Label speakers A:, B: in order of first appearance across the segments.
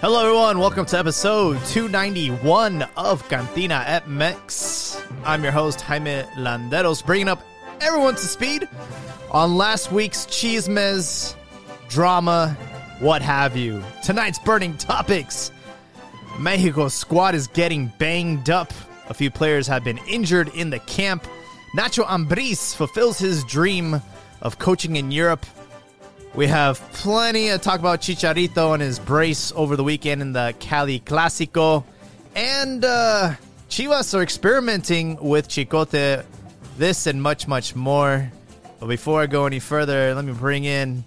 A: Hello, everyone. Welcome to episode 291 of Cantina at Mex. I'm your host, Jaime Landeros, bringing up everyone to speed on last week's Chismes, drama, what have you. Tonight's burning topics Mexico's squad is getting banged up. A few players have been injured in the camp. Nacho Ambriz fulfills his dream of coaching in Europe. We have plenty to talk about Chicharito and his brace over the weekend in the Cali Clásico. And uh, Chivas are experimenting with Chicote. This and much, much more. But before I go any further, let me bring in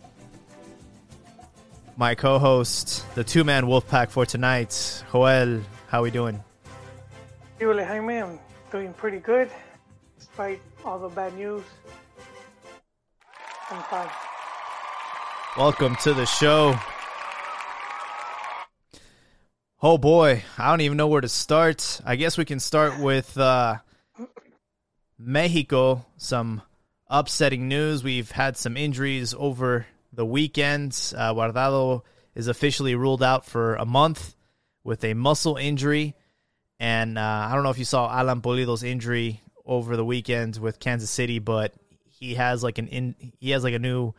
A: my co-host, the two-man wolf pack for tonight. Joel, how are we doing?
B: Hola, Jaime. I'm doing pretty good, despite all the bad news. I'm.
A: Welcome to the show. Oh boy, I don't even know where to start. I guess we can start with uh, Mexico. Some upsetting news. We've had some injuries over the weekend. Uh, Guardado is officially ruled out for a month with a muscle injury. And uh, I don't know if you saw Alan Pulido's injury over the weekend with Kansas City, but he has like an in, he has like a new.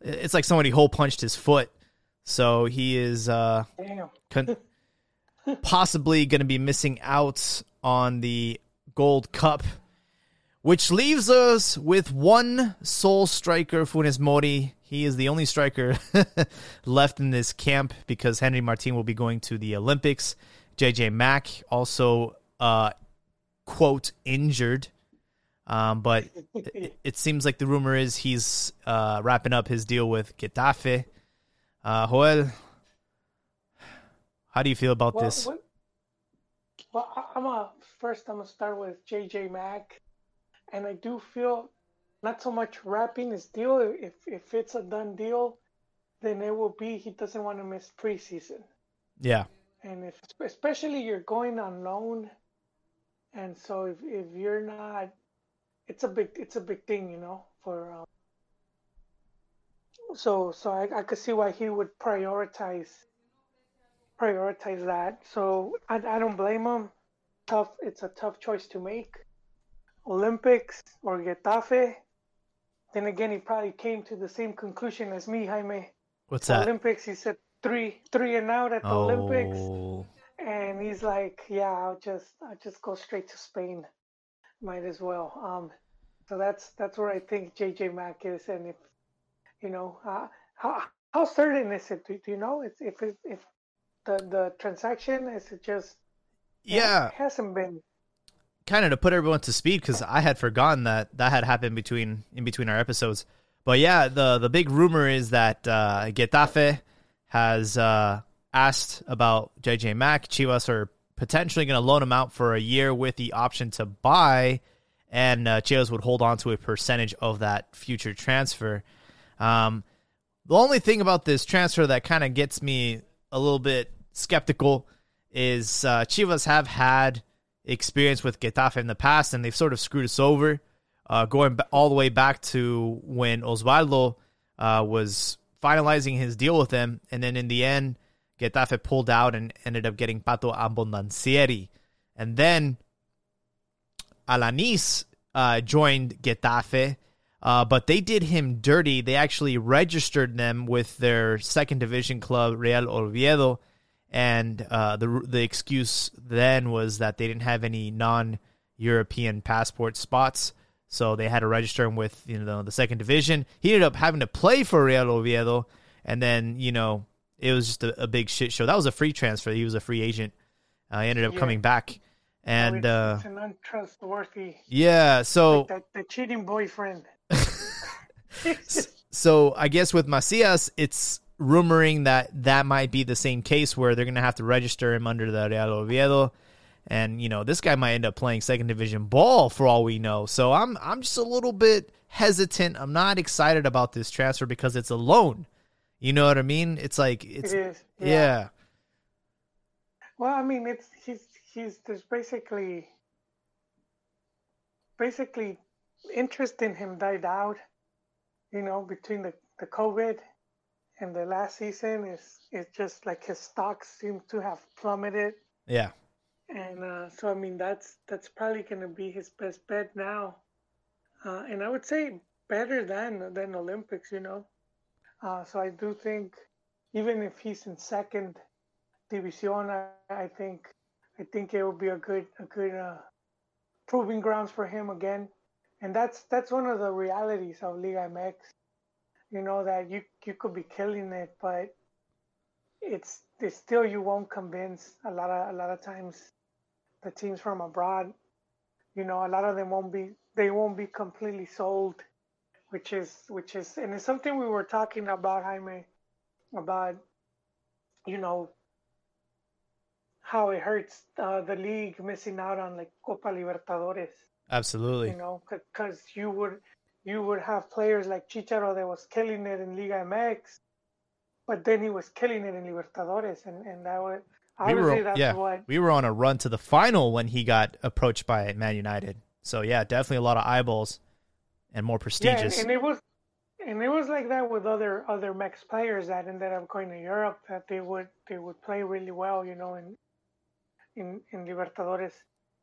A: It's like somebody hole punched his foot, so he is uh, con- possibly going to be missing out on the Gold Cup, which leaves us with one sole striker, Funes Mori. He is the only striker left in this camp because Henry Martin will be going to the Olympics. JJ Mack also uh, quote injured. Um, but it, it, seems like the rumor is he's uh, wrapping up his deal with Getafe. Uh, Joel, how do you feel about
B: well,
A: this?
B: What, well, I'm a first. I'm gonna start with JJ Mack, and I do feel not so much wrapping his deal. If if it's a done deal, then it will be he doesn't want to miss preseason.
A: Yeah.
B: And if especially you're going on loan, and so if if you're not it's a big it's a big thing, you know, for um, so so I, I could see why he would prioritize prioritize that. So I, I don't blame him. Tough it's a tough choice to make. Olympics or Getafe. Then again he probably came to the same conclusion as me, Jaime.
A: What's that?
B: Olympics he said three three and out at the
A: oh.
B: Olympics. And he's like, Yeah, I'll just I'll just go straight to Spain might as well. Um, so that's that's where I think JJ Mack is, and if you know uh, how how certain is it? Do, do you know it's if it, if the the transaction is it just
A: yeah
B: it hasn't been
A: kind of to put everyone to speed because I had forgotten that that had happened between in between our episodes. But yeah, the the big rumor is that uh, Getafe has uh, asked about JJ Mack. Chivas are potentially going to loan him out for a year with the option to buy, and uh, Chivas would hold on to a percentage of that future transfer. Um, the only thing about this transfer that kind of gets me a little bit skeptical is uh, Chivas have had experience with Getafe in the past, and they've sort of screwed us over, uh, going all the way back to when Osvaldo uh, was finalizing his deal with them, and then in the end Getafe pulled out and ended up getting Pato Abbondanzieri. And then Alanis uh, joined Getafe, uh, but they did him dirty. They actually registered them with their second division club, Real Oviedo. And uh, the the excuse then was that they didn't have any non European passport spots, so they had to register him with you know the second division. He ended up having to play for Real Oviedo, and then you know it was just a, a, big shit show. That was a free transfer. He was a free agent. Uh, he ended up yeah. coming back, and
B: it's,
A: uh,
B: it's an untrustworthy.
A: Yeah, so
B: like that, the cheating boyfriend.
A: so I guess with Macias, it's rumoring that that might be the same case where they're going to have to register him under the Real Oviedo. And you know this guy might end up playing second division ball for all we know. So I'm I'm just a little bit hesitant. I'm not excited about this transfer because it's a loan. You know what I mean? It's like it's
B: it is,
A: yeah. yeah.
B: Well, I mean, it's he's he's there's basically basically interest in him died out you know, between the, the COVID and the last season, is it's just like his stocks seem to have plummeted.
A: Yeah.
B: And uh, so I mean that's that's probably going to be his best bet now, uh, and I would say better than than Olympics, you know. Uh, so I do think even if he's in second division, I, I think I think it will be a good a good uh, proving grounds for him again, and that's that's one of the realities of Liga MX. You know that you you could be killing it, but it's, it's still you won't convince a lot of a lot of times the teams from abroad. You know, a lot of them won't be they won't be completely sold, which is which is and it's something we were talking about Jaime about you know how it hurts uh, the league missing out on like Copa Libertadores.
A: Absolutely.
B: You know, because you would you would have players like Chicharo that was killing it in Liga MX, but then he was killing it in Libertadores, and and that would
A: we
B: obviously
A: were,
B: that's
A: yeah,
B: what
A: we were on a run to the final when he got approached by Man United. So yeah, definitely a lot of eyeballs and more
B: yeah,
A: prestigious.
B: and, and it was and it was like that with other other Mex players that ended up going to Europe that they would they would play really well, you know, in in in Libertadores.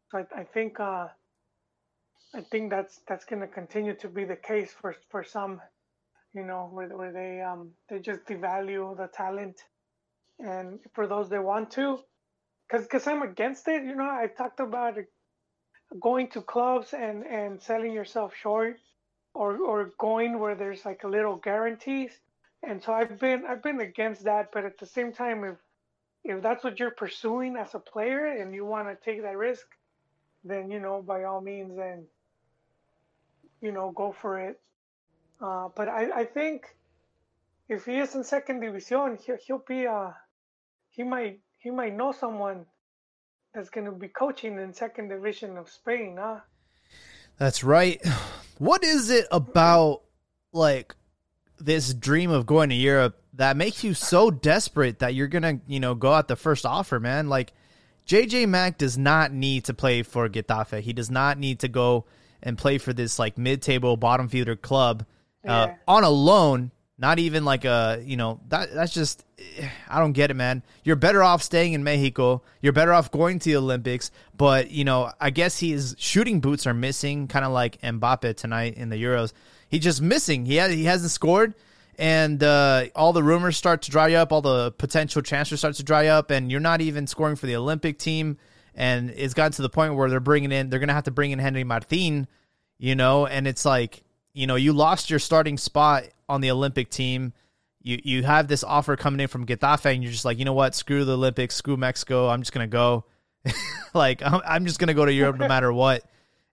B: So I, I think uh, I think that's that's going to continue to be the case for for some, you know, where where they um they just devalue the talent, and for those that want to, because because I'm against it. You know, I talked about going to clubs and and selling yourself short, or or going where there's like a little guarantees. And so I've been I've been against that, but at the same time, if if that's what you're pursuing as a player and you want to take that risk, then you know by all means, then you know go for it. Uh, but I, I think if he is in second division, he'll, he'll be uh he might he might know someone that's going to be coaching in second division of Spain, huh?
A: That's right. What is it about like this dream of going to Europe that makes you so desperate that you're gonna, you know, go out the first offer, man? Like JJ Mack does not need to play for Getafe. He does not need to go and play for this like mid-table bottom feeder club uh,
B: Yeah.
A: on a loan. Not even like a, you know, that that's just I don't get it, man. You're better off staying in Mexico. You're better off going to the Olympics. But you know, I guess his shooting boots are missing, kind of like Mbappe tonight in the Euros. He's just missing. He ha- he hasn't scored, and uh, all the rumors start to dry up. All the potential transfers start to dry up, and you're not even scoring for the Olympic team. And it's gotten to the point where they're bringing in. They're gonna have to bring in Henry Martin, you know, and it's like you know you lost your starting spot on the Olympic team. You you have this offer coming in from Getafe, and you're just like, you know what? Screw the Olympics, screw Mexico. I'm just gonna go. like I'm, I'm just gonna go to Europe no matter what.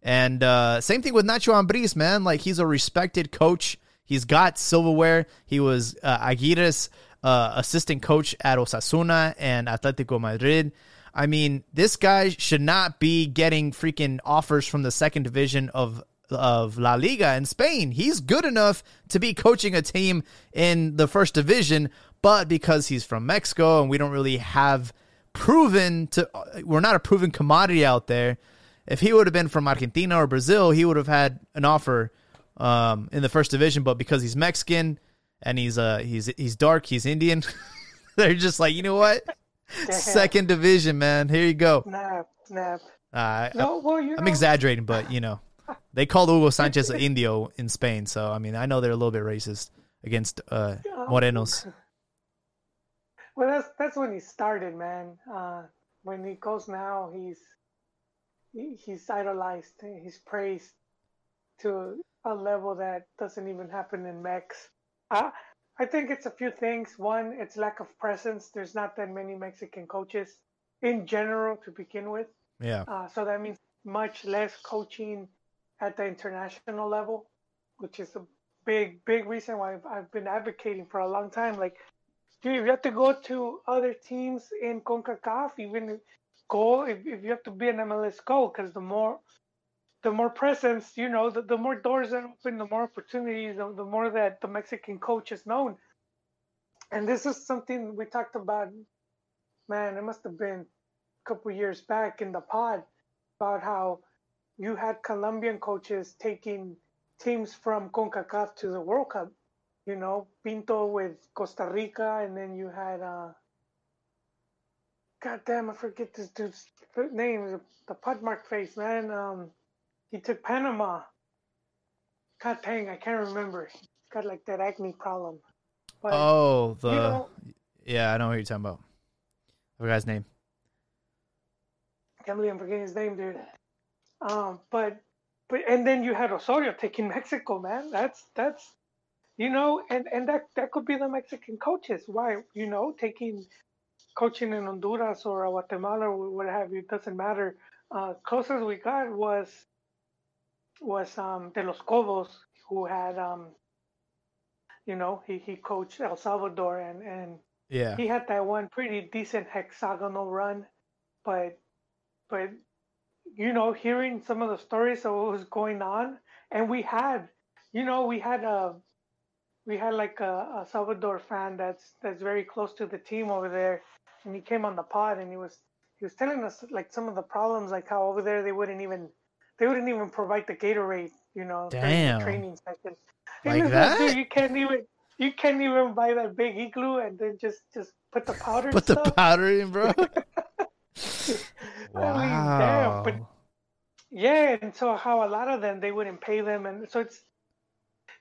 A: And uh, same thing with Nacho Ambriz, man. Like he's a respected coach. He's got silverware. He was uh, Aguirre's uh, assistant coach at Osasuna and Atletico Madrid. I mean, this guy should not be getting freaking offers from the second division of of La Liga in Spain. He's good enough to be coaching a team in the first division, but because he's from Mexico and we don't really have proven to we're not a proven commodity out there. If he would have been from Argentina or Brazil, he would have had an offer um, in the first division, but because he's Mexican and he's uh he's he's dark, he's Indian, they're just like, you know what? Second division, man. Here you go.
B: Snap, snap.
A: Uh,
B: No, well,
A: I'm exaggerating, but you know, they called Hugo Sanchez an Indio in Spain, so I mean, I know they're a little bit racist against uh, Morenos.
B: Well, that's that's when he started, man. Uh, when he goes now, he's he's idolized. He's praised to a level that doesn't even happen in Mex. I I think it's a few things. One, it's lack of presence. There's not that many Mexican coaches in general to begin with.
A: Yeah,
B: Uh, so that means much less coaching at the international level, which is a big, big reason why I've, I've been advocating for a long time. Like, dude, if you have to go to other teams in CONCACAF, even go, if, if you have to be an MLS, go, because the more the more presence, you know, the, the more doors that open, the more opportunities, the, the more that the Mexican coach is known. And this is something we talked about, man, it must have been a couple years back in the pod about how you had Colombian coaches taking teams from CONCACAF to the World Cup. You know, Pinto with Costa Rica, and then you had uh, God damn, I forget this dude's name. The Putmark face, man. Um, he took Panama. God dang, I can't remember. He's got like that acne problem.
A: But, oh, the you know, yeah, I know what you're talking about. The guy's name.
B: I can't believe I'm forgetting his name, dude. Um, but but and then you had Osorio taking Mexico, man. That's that's you know, and and that that could be the Mexican coaches. Why you know taking coaching in Honduras or Guatemala or what have you, it doesn't matter. Uh, closest we got was was um, De Los Cobos, who had um, you know he, he coached El Salvador and and
A: yeah
B: he had that one pretty decent hexagonal run, but but you know hearing some of the stories of what was going on, and we had you know we had a we had like a, a Salvador fan that's that's very close to the team over there, and he came on the pod and he was he was telling us like some of the problems, like how over there they wouldn't even they wouldn't even provide the Gatorade, you know,
A: Damn.
B: the training session.
A: Like that?
B: Like, you can't even you can't even buy that big igloo and then just just put the powder.
A: Put the powder in, bro.
B: wow. I mean, damn, but yeah, and so how a lot of them they wouldn't pay them, and so it's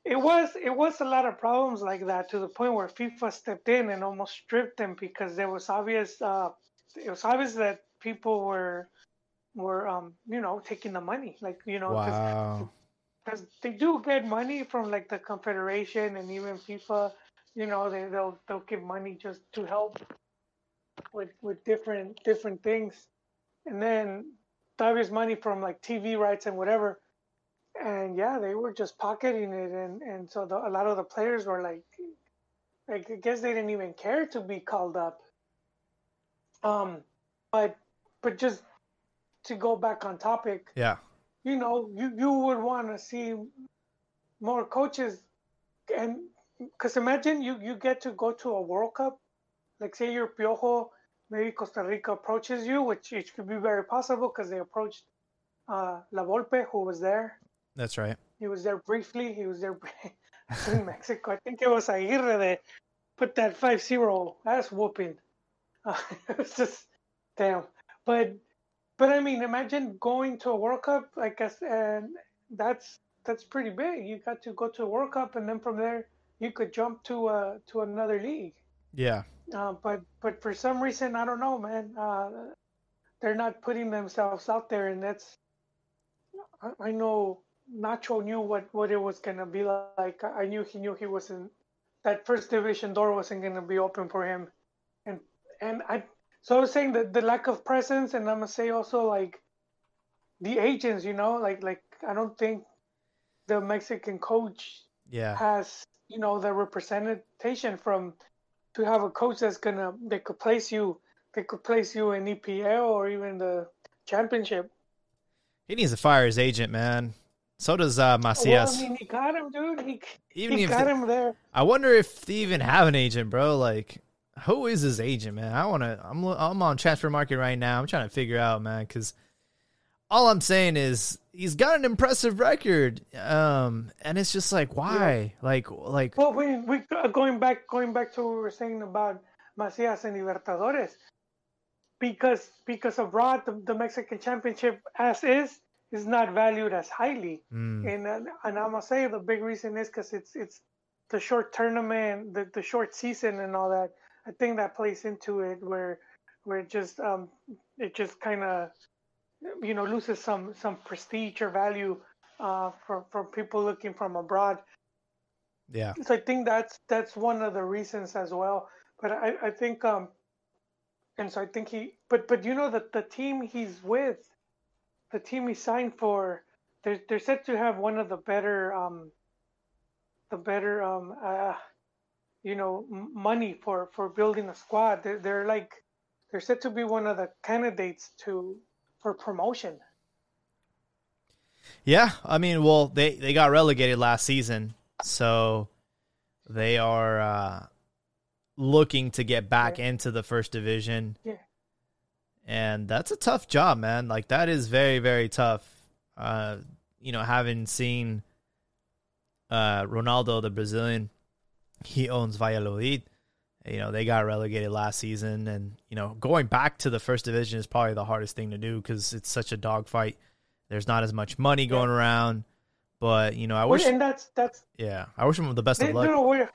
B: it was it was a lot of problems like that to the point where FIFA stepped in and almost stripped them because there was obvious uh, it was obvious that people were were um you know taking the money like you know
A: wow
B: because they do get money from like the confederation and even FIFA you know they they'll they'll give money just to help with with different different things and then obvious money from like TV rights and whatever. And yeah, they were just pocketing it, and and so the, a lot of the players were like, like I guess they didn't even care to be called up. Um, but but just to go back on topic,
A: yeah,
B: you know, you you would want to see more coaches, and because imagine you you get to go to a World Cup, like say you're Piojo, maybe Costa Rica approaches you, which it could be very possible because they approached uh, La Volpe, who was there.
A: That's right.
B: He was there briefly. He was there in Mexico. I think it was Aguirre that put that 5 0 ass whooping. Uh, it was just, damn. But, but I mean, imagine going to a World Cup, I guess, and that's that's pretty big. You got to go to a World Cup, and then from there, you could jump to uh, to another league.
A: Yeah.
B: Uh, but but for some reason, I don't know, man. Uh, they're not putting themselves out there, and that's. I, I know Nacho knew what, what it was gonna be like. I knew he knew he wasn't that first division door wasn't gonna be open for him, and and I so I was saying that the lack of presence, and I'm gonna say also like the agents, you know, like like I don't think the Mexican coach
A: yeah
B: has you know the representation from to have a coach that's gonna they could place you they could place you in EPL or even the championship.
A: He needs to fire his agent, man. So does uh, Macias.
B: Well, I mean, he got him, dude. He, even he got him there.
A: I wonder if they even have an agent, bro. Like, who is his agent, man? I want to. I'm I'm on Transfermarkt right now. I'm trying to figure out, man, because all I'm saying is he's got an impressive record, um, and it's just like why, yeah. like, like.
B: Well, we we uh, going back going back to what we were saying about Macias and Libertadores, because because abroad the, the Mexican Championship as is is not valued as highly.
A: Mm.
B: And and I'm gonna say the big reason is because it's it's the short tournament, the, the short season, and all that. I think that plays into it where where it just um it just kind of you know loses some some prestige or value uh for for people looking from abroad.
A: Yeah.
B: So I think that's that's one of the reasons as well. But I I think um and so I think he but but you know that the team he's with the team he signed for, they're they're said to have one of the better um, the better um, uh, you know money for for building a squad. They're, they're like they're said to be one of the candidates to for promotion.
A: Yeah, I mean, well, they they got relegated last season, so they are uh, looking to get back yeah. into the first division.
B: Yeah
A: and that's a tough job, man. Like that is very very tough. Uh, you know, having seen uh, Ronaldo, the Brazilian, he owns Valladolid. You know, they got relegated last season, and you know, going back to the first division is probably the hardest thing to do because it's such a dogfight. There's not as much money going around, but you know, I wish.
B: and that's that's
A: yeah, I wish them the best
B: they,
A: of luck.
B: You know,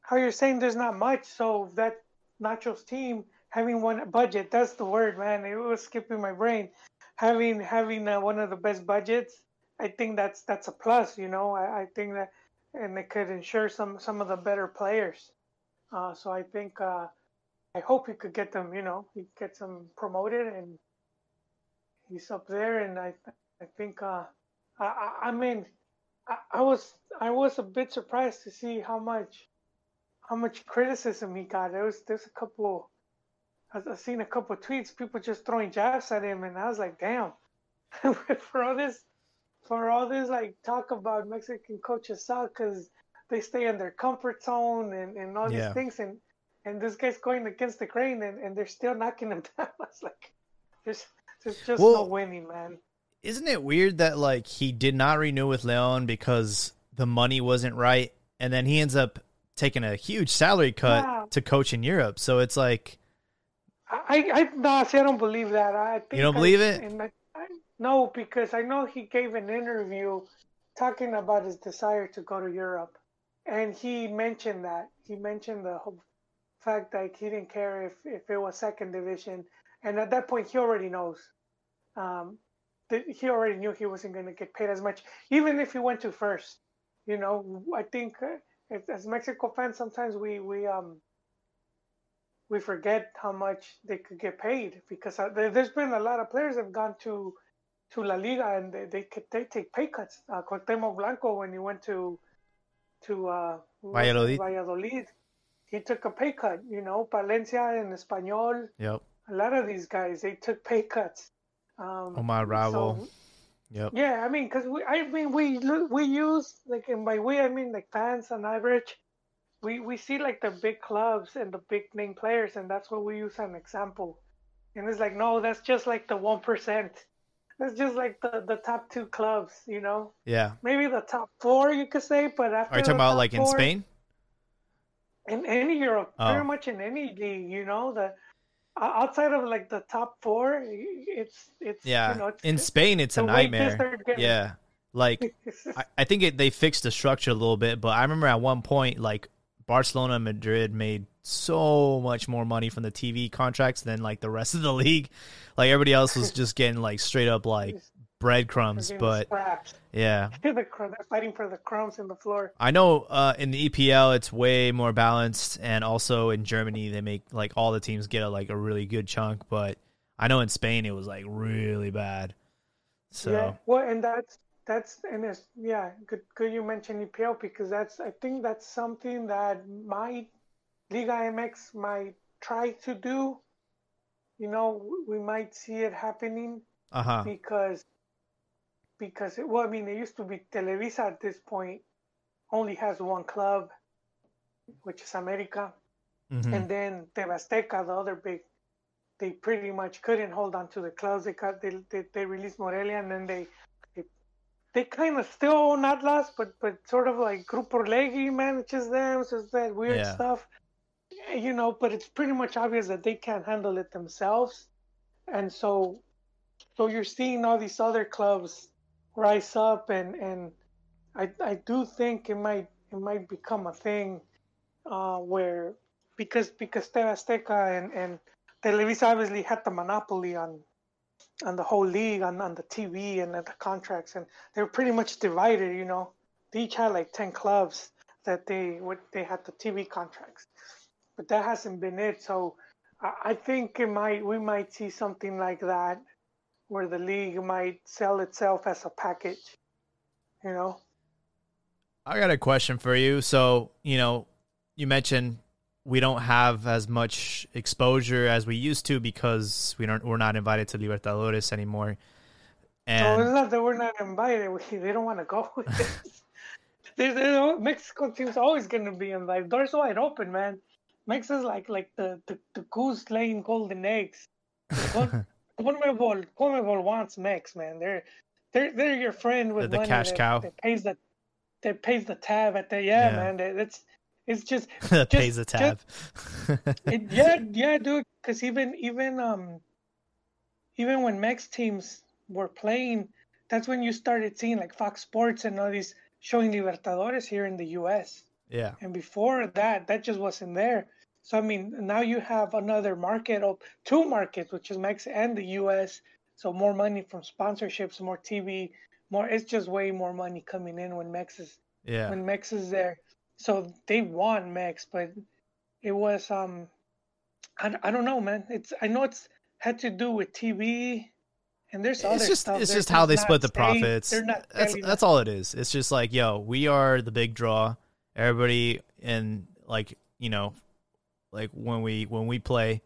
B: how you're saying there's not much, so that Nacho's team having one budget, that's the word, man. It was skipping my brain. Having having uh, one of the best budgets, I think that's that's a plus. You know, I, I think that, and it could ensure some some of the better players. Uh, so I think uh, I hope he could get them. You know, he gets them promoted, and he's up there. And I I think uh, I I mean I, I was I was a bit surprised to see how much how much criticism he got. There was there's a couple. I've seen a couple tweets, people just throwing jabs at him, and I was like, damn. for all this, for all this like talk about Mexican coaches suck because they stay in their comfort zone and, and all
A: Yeah.
B: these things, and and this guy's going against the grain, and, and they're still knocking him down. I was like, there's there's just no winning, man.
A: Isn't it weird that like he did not renew with Leon because the money wasn't right, and then he ends up taking a huge salary cut
B: Yeah.
A: to coach in Europe? So it's like,
B: I, I no, see, I don't believe that. I think you
A: don't
B: I-
A: believe it?
B: and I, I, no, because I know he gave an interview talking about his desire to go to Europe, and he mentioned that. He mentioned the fact that he didn't care if if it was second division, and at that point he already knows. Um, that he already knew he wasn't going to get paid as much, even if he went to first. You know, I think uh, as, Mexico fans, sometimes we we um we forget how much they could get paid because uh, there, there's been a lot of players that have gone to to La Liga and they they, they take pay cuts. Uh, Cuauhtemoc Blanco when he went to to uh,
A: Valladolid.
B: Valladolid, he took a pay cut. You know, Palencia and Espanyol.
A: yep,
B: a lot of these guys they took pay cuts. Um,
A: Omar Bravo.
B: so-
A: Yep.
B: yeah, I mean, because we, I mean, we we use like, and by we I mean like fans on average, we we see like the big clubs and the big name players, and that's what we use as an example. And it's like, no, that's just like the one percent. That's just like the the top two clubs, you know.
A: Yeah.
B: Maybe the top four, you could say, but after
A: Are you talking about like in Spain?
B: in any Europe,
A: Oh.
B: pretty much in any league, you know, the outside of like the top four, it's it's
A: Yeah.
B: you know, it's,
A: in Spain, it's a nightmare. Yeah. Like I, I think it, they fixed the structure a little bit, but I remember at one point, like Barcelona and Madrid made so much more money from the TV contracts than like the rest of the league. Like everybody else was just getting like straight up like breadcrumbs. But
B: scraps.
A: yeah,
B: the they're fighting for the crumbs in the floor.
A: I know uh, in the EPL it's way more balanced, and also in Germany they make like all the teams get a, like a really good chunk. But I know in Spain it was like really bad. So
B: Yeah, well, and that's that's and it's yeah, good good you mentioned EPL because that's I think that's something that my Liga MX might try to do. You know, we might see it happening
A: uh huh.
B: because because it, well, I mean, it used to be Televisa at this point only has one club, which is America,
A: hmm
B: and then TV Azteca, the other big, they pretty much couldn't hold on to the clubs. They got they they, they released Morelia, and then they they, kind of still own Atlas, but but sort of like Grupo Orlegi manages them, so it's that weird
A: Yeah.
B: stuff, you know. But it's pretty much obvious that they can't handle it themselves, and so so you're seeing all these other clubs rise up, and and I I do think it might it might become a thing uh, where because because TV Azteca and, and Televisa obviously had the monopoly on on the whole league on, on the TV and the contracts and they were pretty much divided you know. They each had like 10 clubs that they would they had the TV contracts but that hasn't been it. So I, I think it might we might see something like that where the league might sell itself as a package you know?
A: I got a question for you. So, you know, you mentioned we don't have as much exposure as we used to because we don't we're not invited to Libertadores anymore. And
B: not that we're not invited. We, they don't want to go. There's, there's, Mexico team's always going to be invited. Doors wide open, man. Mexico's like like the, the, the goose laying golden eggs. Conmebol, Conmebol wants Mex, man. They're they're they're your friend with
A: The
B: money
A: cash
B: that,
A: cow.
B: that pays the that pays the tab at the yeah,
A: Yeah.
B: man. That's it's just just-
A: pays the tab.
B: it, yeah, yeah, dude. Because even even um even when Mex teams were playing, that's when you started seeing like Fox Sports and all these showing Libertadores here in the U.S.
A: yeah,
B: And before that, that just wasn't there. So I mean, now you have another market of two markets, which is Mex and the U.S. So more money from sponsorships, more TV, more. It's just way more money coming in when Mex is
A: yeah.
B: when Mex is there. So they won Mex, but it was um, I, I don't know, man. It's I know it's had to do with TV, and there's other
A: It's just
B: stuff.
A: it's
B: They're
A: just how they split the profits.
B: They're not
A: That's that's all it is. It's just like, yo, we are the big draw. Everybody and like you know, like when we when we play,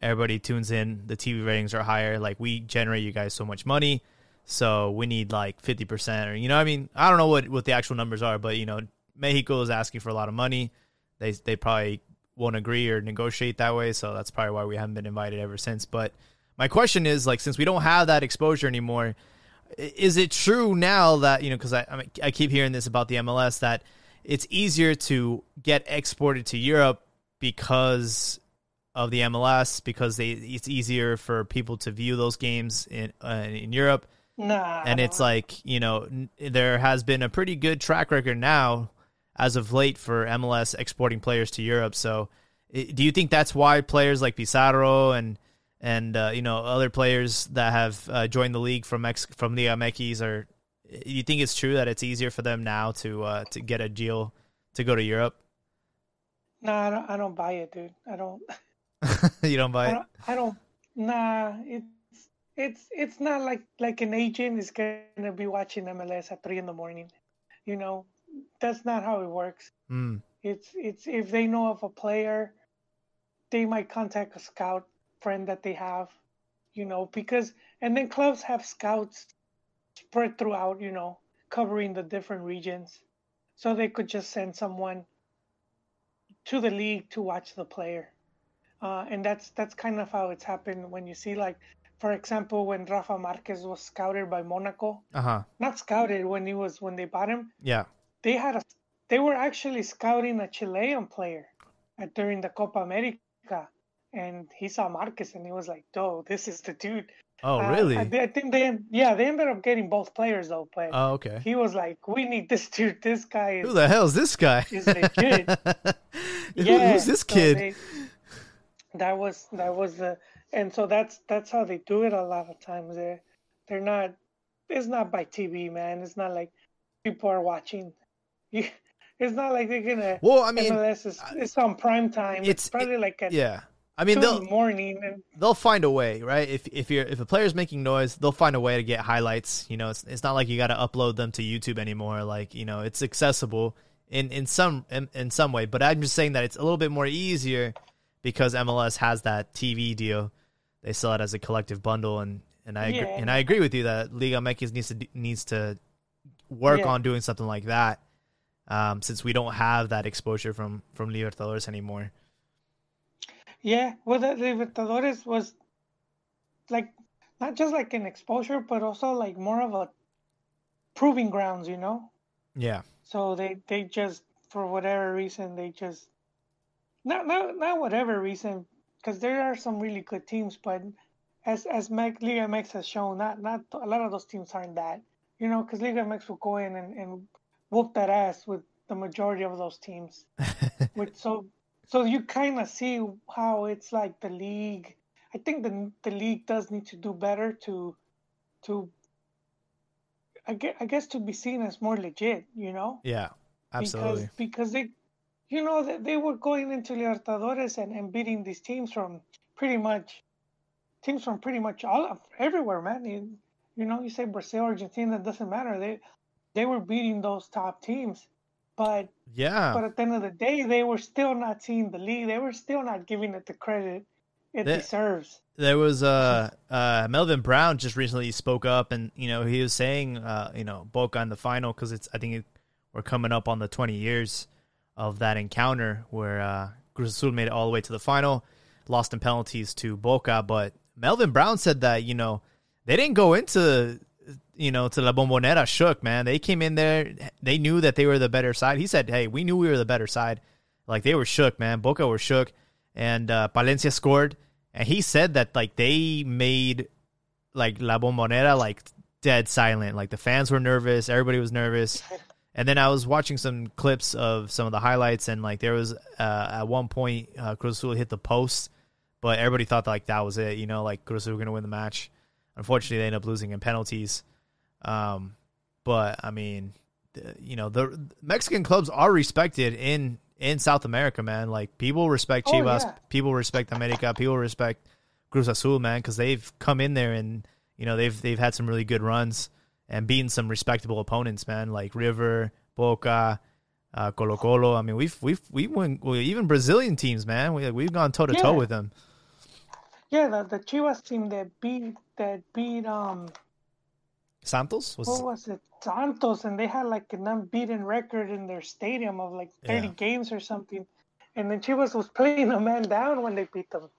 A: everybody tunes in. The TV ratings are higher. Like we generate you guys so much money, so we need like fifty percent or you know. what I mean, I don't know what what the actual numbers are, but you know, Mexico is asking for a lot of money. They they probably won't agree or negotiate that way, so that's probably why we haven't been invited ever since. But my question is like, since we don't have that exposure anymore, is it true now that you know? Because I I, mean, I keep hearing this about the MLS that it's easier to get exported to Europe because of the MLS because they it's easier for people to view those games in uh, in Europe
B: Nah,
A: and it's like you know n- there has been a pretty good track record now as of late for MLS exporting players to Europe. So, do you think that's why players like Pizarro and and uh, you know other players that have uh, joined the league from Mex- from Liga MX are? You think it's true that it's easier for them now to uh, to get a deal to go to Europe?
B: nah, I don't, I don't buy it, dude. I don't.
A: you don't buy
B: I
A: it.
B: don't, I don't nah it's it's it's not like like an agent is gonna be watching MLS at three in the morning. You know, that's not how it works.
A: Mm,
B: It's it's if they know of a player, they might contact a scout friend that they have, you know, because and then clubs have scouts spread throughout, you know, covering the different regions. So they could just send someone to the league to watch the player. Uh, and that's that's kind of how it's happened when you see like for example when Rafa Marquez was scouted by Monaco,
A: uh huh.
B: not scouted when he was when they bought him,
A: Yeah.
B: They had a they were actually scouting a Chilean player at, during the Copa America, and he saw Marquez and he was like, "Oh, this is the dude."
A: Oh,
B: Uh,
A: really?
B: I, I think they yeah they ended up getting both players though, but
A: oh, okay.
B: he was like, "We need this dude. This guy
A: Who the hell is this guy?
B: is legit."
A: Who-
B: yeah,
A: who's this
B: so
A: kid?
B: they- that was that was the and so that's that's how they do it a lot of times. They're they're not. It's not by TV, man. It's not like people are watching. You, it's not like they're gonna.
A: Uh, well, I mean,
B: MLS is it's on prime time.
A: it's-
B: It's, probably like at
A: yeah. I mean, they'll
B: morning, and
A: they'll find a way, right? If if you're if a player's making noise, they'll find a way to get highlights. You know, it's it's not like you got to upload them to YouTube anymore. Like you know, it's accessible in in some in, in some way. But I'm just saying that it's a little bit more easier because MLS has that TV deal. They sell it as a collective bundle, and and I agree, and I agree with you that Liga MX needs to needs to work
B: Yeah.
A: on doing something like that. Um, since we don't have that exposure from from Libertadores anymore.
B: yeah, well, the Libertadores was like not just like an exposure, but also like more of a proving grounds, you know.
A: Yeah,
B: So they they just for whatever reason they just not not not whatever reason because there are some really good teams, but as as Meg, Liga MX has shown, not not a lot of those teams aren't that. You know, because Liga MX will go in and, and whoop that ass with the majority of those teams. Which so so you kind of see how it's like the league. I think the the league does need to do better to to I guess, I guess to be seen as more legit, you know?
A: yeah, absolutely.
B: Because because they you know they, they were going into Libertadores and, and beating these teams from pretty much teams from pretty much all of everywhere, man. You, you know, you say Brazil, Argentina, it doesn't matter. They they were beating those top teams. But
A: yeah.
B: but at the end of the day, they were still not seeing the league. They were still not giving it the credit it deserves.
A: there was uh uh Melvin Brown just recently spoke up and you know he was saying uh you know Boca in the final because it's I think it, we're coming up on the 20 years of that encounter where uh Cruz Azul made it all the way to the final lost in penalties to Boca but Melvin Brown said that you know they didn't go into you know, to La Bombonera shook, man. They came in there, they knew that they were the better side. He said, "Hey, we knew we were the better side." Like they were shook, man. Boca were shook, and uh, Palencia scored, and he said that like they made like La Bombonera like dead silent. Like the fans were nervous, everybody was nervous. And then I was watching some clips of some of the highlights, and like there was uh, at one point uh, Cruz Azul hit the post, but everybody thought like that was it. You know, like Cruz Azul were gonna win the match. Unfortunately, they end up losing in penalties. Um, but I mean, the, you know, the Mexican clubs are respected in in South America, man. Like people respect
B: Oh,
A: Chivas,
B: yeah.
A: people respect America, people respect Cruz Azul, man, because they've come in there and you know they've they've had some really good runs and beaten some respectable opponents, man, like River, Boca, uh, Colo Colo. I mean, we've we've we won well, even Brazilian teams, man. We we've gone toe to toe with them.
B: Yeah, the, the Chivas team that beat that beat um
A: Santos was
B: what was it Santos, and they had like an unbeaten record in their stadium of like thirty
A: Yeah.
B: games or something. And then Chivas was playing a man down when they beat them.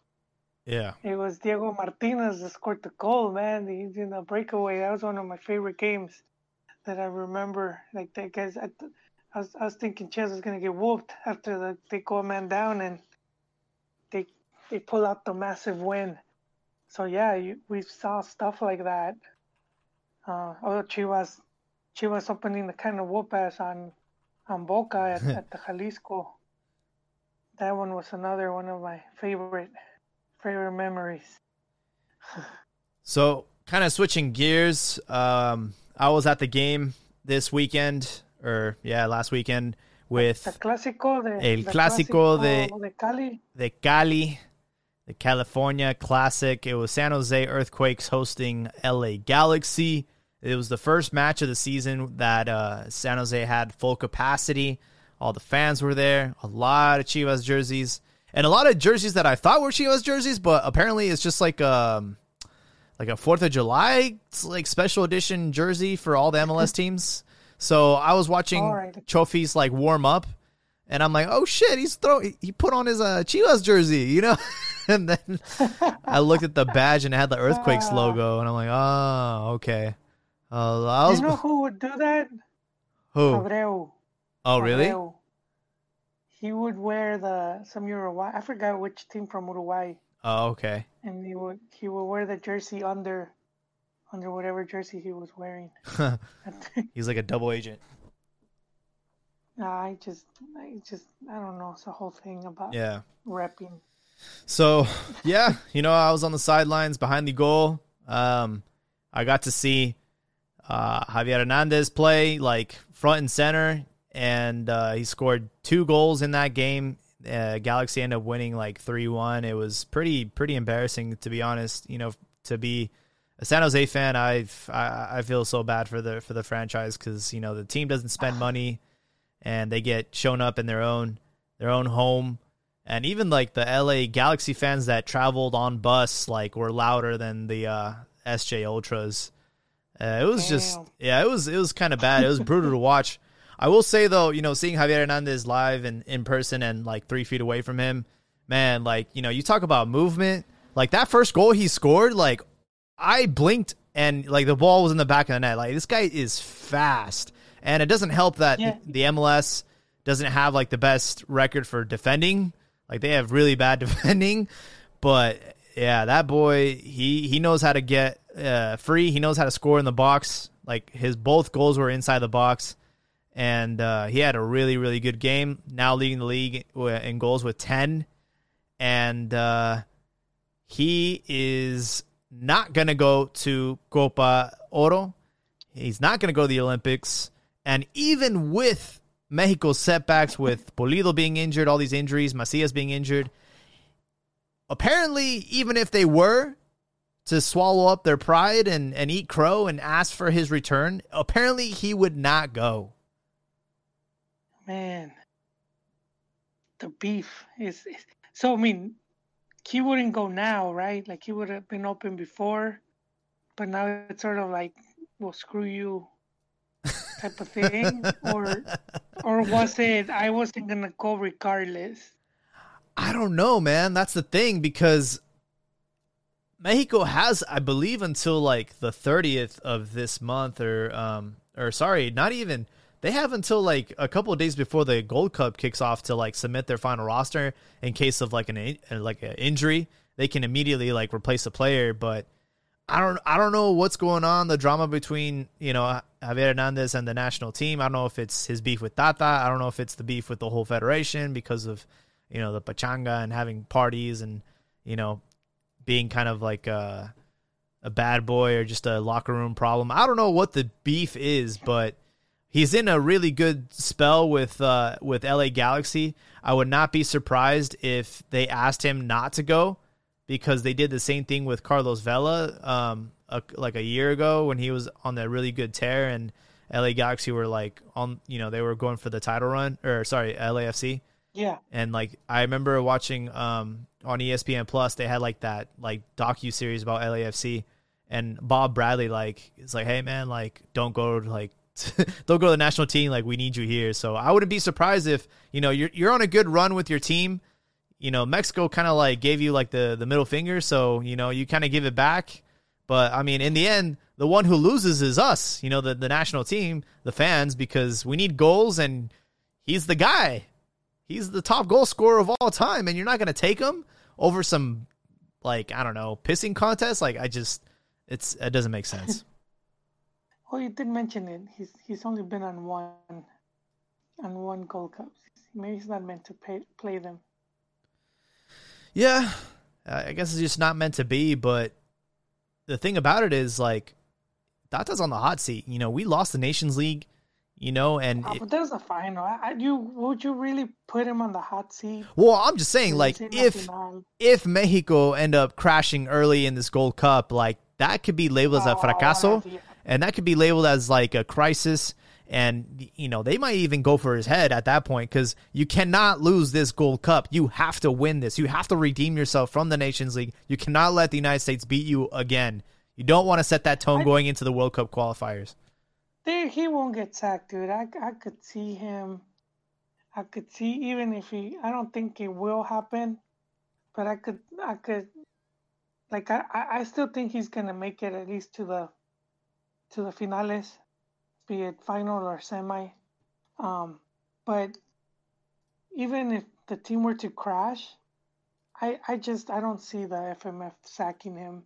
A: yeah.
B: It was Diego Martinez that scored the goal, man. He's in a breakaway. That was one of my favorite games that I remember. Like that guys, I, I was I was thinking Chivas was gonna get whooped after the, they go a man down and they they pull out the massive win. So yeah, you, we saw stuff like that. Uh, oh, Chivas, Chivas opening the kind of whoop ass on on Boca at, at the Jalisco. That one was another one of my favorite favorite memories.
A: So, kind of switching gears, um, I was at the game this weekend, or yeah, last weekend with
B: The clásico de
A: El
B: the
A: clásico de-
B: de Cali.
A: the Cali, the California Classic. It was San Jose Earthquakes hosting LA Galaxy. It was the first match of the season that uh, San Jose had full capacity. All the fans were there. A lot of Chivas jerseys, and a lot of jerseys that I thought were Chivas jerseys, but apparently it's just like um like a Fourth of July like special edition jersey for all the MLS teams. So I was watching
B: right.
A: trophies like warm up, and I'm like, oh shit, he's throw he put on his uh, Chivas jersey, you know. and then I looked at the badge and it had the Earthquakes
B: Ah.
A: logo, and I'm like, oh okay. Uh, I was
B: you know who would do that?
A: who?
B: Abreu.
A: Oh really?
B: Abreu. He would wear the some Uruguay. I forgot which team from Uruguay,
A: Oh okay.
B: and he would he would wear the jersey under under whatever jersey he was wearing.
A: He's like a double agent.
B: Nah, I just I just I don't know. It's a whole thing about
A: Yeah.
B: repping.
A: So yeah, you know, I was on the sidelines behind the goal. Um, I got to see uh, Javier Hernandez play like front and center, and uh, he scored two goals in that game. Uh, Galaxy ended up winning like three one. It was pretty pretty embarrassing to be honest. You know, to be a San Jose fan, I've, I I feel so bad for the for the franchise because you know the team doesn't spend money, and they get shown up in their own their own home and even like the LA Galaxy fans that traveled on bus like were louder than the uh, SJ Ultras. Uh, it was just yeah, it was it was kind of bad. It was brutal to watch. I will say though, you know, seeing Javier Hernandez live and in person and like three feet away from him, man, like you know, you talk about movement. Like that first goal he scored, like I blinked and like the ball was in the back of the net. Like this guy is fast, and it doesn't help that
B: Yeah.
A: the MLS doesn't have like the best record for defending. Like they have really bad defending, but yeah, that boy he he knows how to get uh, free. He knows how to score in the box. Like his both goals were inside the box, and uh, he had a really really good game. Now leading the league in goals with ten, and uh, he is not gonna go to Copa Oro. He's not gonna go to the Olympics, and even with Mexico's setbacks with Pulido being injured, all these injuries, Macias being injured. Apparently, even if they were to swallow up their pride and, and eat crow and ask for his return, apparently he would not go.
B: Man, the beef is, is so. I mean, he wouldn't go now, right? Like he would have been open before, but now it's sort of like, well, screw you, type of thing, or or was it I wasn't gonna go regardless?
A: I don't know, man. That's the thing because Mexico has, I believe, until like the 30th of this month, or um, or sorry, not even. They have until like a couple of days before the Gold Cup kicks off to like submit their final roster in case of like an like an injury. They can immediately like replace a player, but I don't I don't know what's going on. The drama between you know Javier Hernandez and the national team. I don't know if it's his beef with Tata. I don't know if it's the beef with the whole federation because of you know the pachanga and having parties and you know being kind of like a, a bad boy or just a locker room problem. I don't know what the beef is, but he's in a really good spell with uh, with LA Galaxy. I would not be surprised if they asked him not to go because they did the same thing with Carlos Vela um, a, like a year ago when he was on that really good tear and LA Galaxy were like on you know they were going for the title run or sorry LAFC.
B: Yeah.
A: And like I remember watching um on ESPN Plus they had like that like docu series about LAFC and Bob Bradley like is like hey man like don't go to like don't go to the national team like we need you here. So I wouldn't be surprised if you know you're you're on a good run with your team. You know Mexico kind of like gave you like the the middle finger, so you know you kind of give it back. But I mean, in the end, the one who loses is us. You know the the national team, the fans, because we need goals and he's the guy. He's the top goal scorer of all time, and you're not going to take him over some like I don't know pissing contest. Like I just, it's it doesn't make sense.
B: well, you did mention it. He's he's only been on one on one Gold Cup. Maybe he's not meant to pay, play them.
A: Yeah, I guess it's just not meant to be. But the thing about it is, like, Tata's on the hot seat. You know, we lost the Nations League you know, and
B: oh, but there's a final. I, you would you really put him on the hot seat?
A: Well, I'm just saying, like, if if Mexico end up crashing early in this Gold Cup, like that could be labeled as a oh, fracaso, and that could be labeled as like a crisis. And you know they might even go for his head at that point because you cannot lose this Gold Cup. You have to win this. You have to redeem yourself from the Nations League. You cannot let the United States beat you again. You don't want to set that tone going into the World Cup qualifiers.
B: There, he won't get sacked, dude. I, I could see him. I could see even if he. I don't think it will happen, but I could. I could. Like I, I still think he's gonna make it at least to the, to the finales, be it final or semi. Um, but even if the team were to crash, I, I just I don't see the FMF sacking him.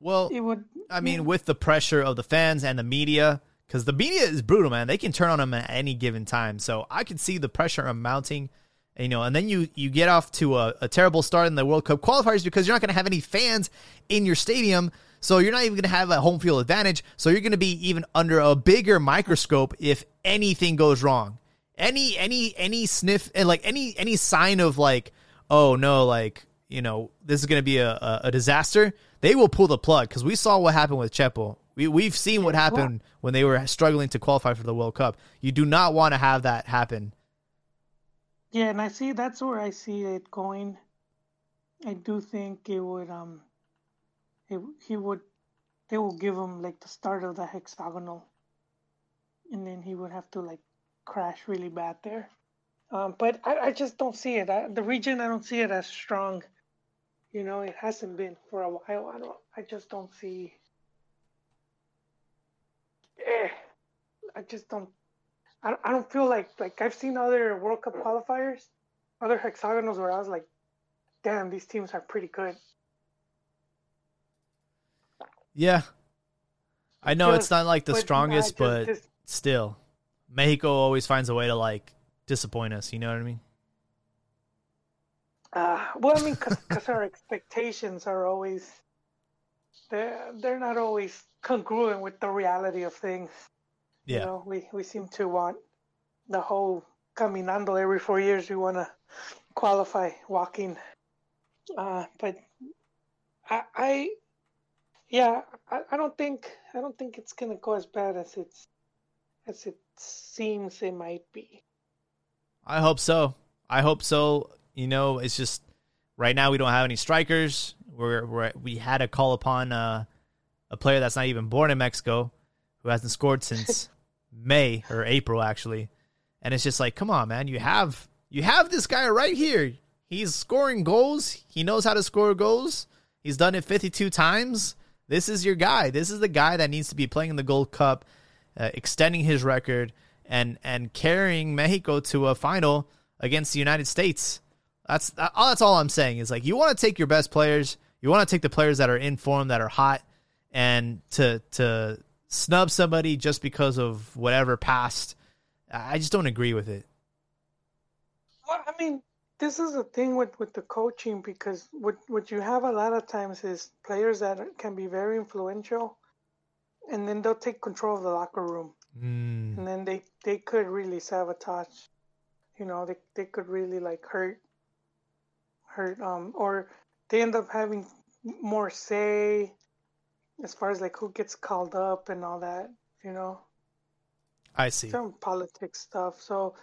A: Well, it would. I mean, with the pressure of the fans and the media, because the media is brutal, man. They can turn on him at any given time. So I could see the pressure mounting. You know, and then you you get off to a, a terrible start in the World Cup qualifiers because you're not going to have any fans in your stadium. So you're not even going to have a home field advantage. So you're going to be even under a bigger microscope if anything goes wrong. Any any any sniff and like any any sign of like oh no like you know this is going to be a, a, a disaster they will pull the plug because we saw what happened with Chepo. We we've seen what happened when they were struggling to qualify for the World Cup. You do not want to have that happen.
B: Yeah, and I see that's where I see it going. I do think it would um, it, he would, they will give him like the start of the hexagonal, and then he would have to like crash really bad there. Um, but I, I just don't see it. I, the region, I don't see it as strong you know, it hasn't been for a while. I don't. I just don't see. Eh, I just don't. I don't, I don't feel like like I've seen other World Cup qualifiers, other hexagonals where I was like, damn, these teams are pretty good.
A: Yeah, I know just, it's not like the but strongest, but just, still, Mexico always finds a way to like disappoint us. You know what I mean?
B: Uh, well, I mean, because our expectations are always they're they're not always congruent with the reality of things. Yeah. You know, we we seem to want the whole caminando every four years. We want to qualify walking, uh, but I, I yeah, I, I don't think I don't think it's gonna go as bad as it's as it seems it might be.
A: I hope so. I hope so. You know, it's just right now we don't have any strikers. We're, we're we had to call upon uh, a player that's not even born in Mexico, who hasn't scored since May or April actually, and it's just like, come on, man, you have you have this guy right here. He's scoring goals. He knows how to score goals. He's done it 52 times. This is your guy. This is the guy that needs to be playing in the Gold Cup, uh, extending his record and and carrying Mexico to a final against the United States. That's that's all I'm saying is like you want to take your best players, you want to take the players that are in form that are hot and to to snub somebody just because of whatever past I just don't agree with it.
B: Well, I mean, this is the thing with, with the coaching because what what you have a lot of times is players that can be very influential, and then they'll take control of the locker room,
A: mm.
B: and then they they could really sabotage. You know, they they could really like hurt hurt um or they end up having more say as far as like who gets called up and all that. You know.
A: I see.
B: Some politics stuff. So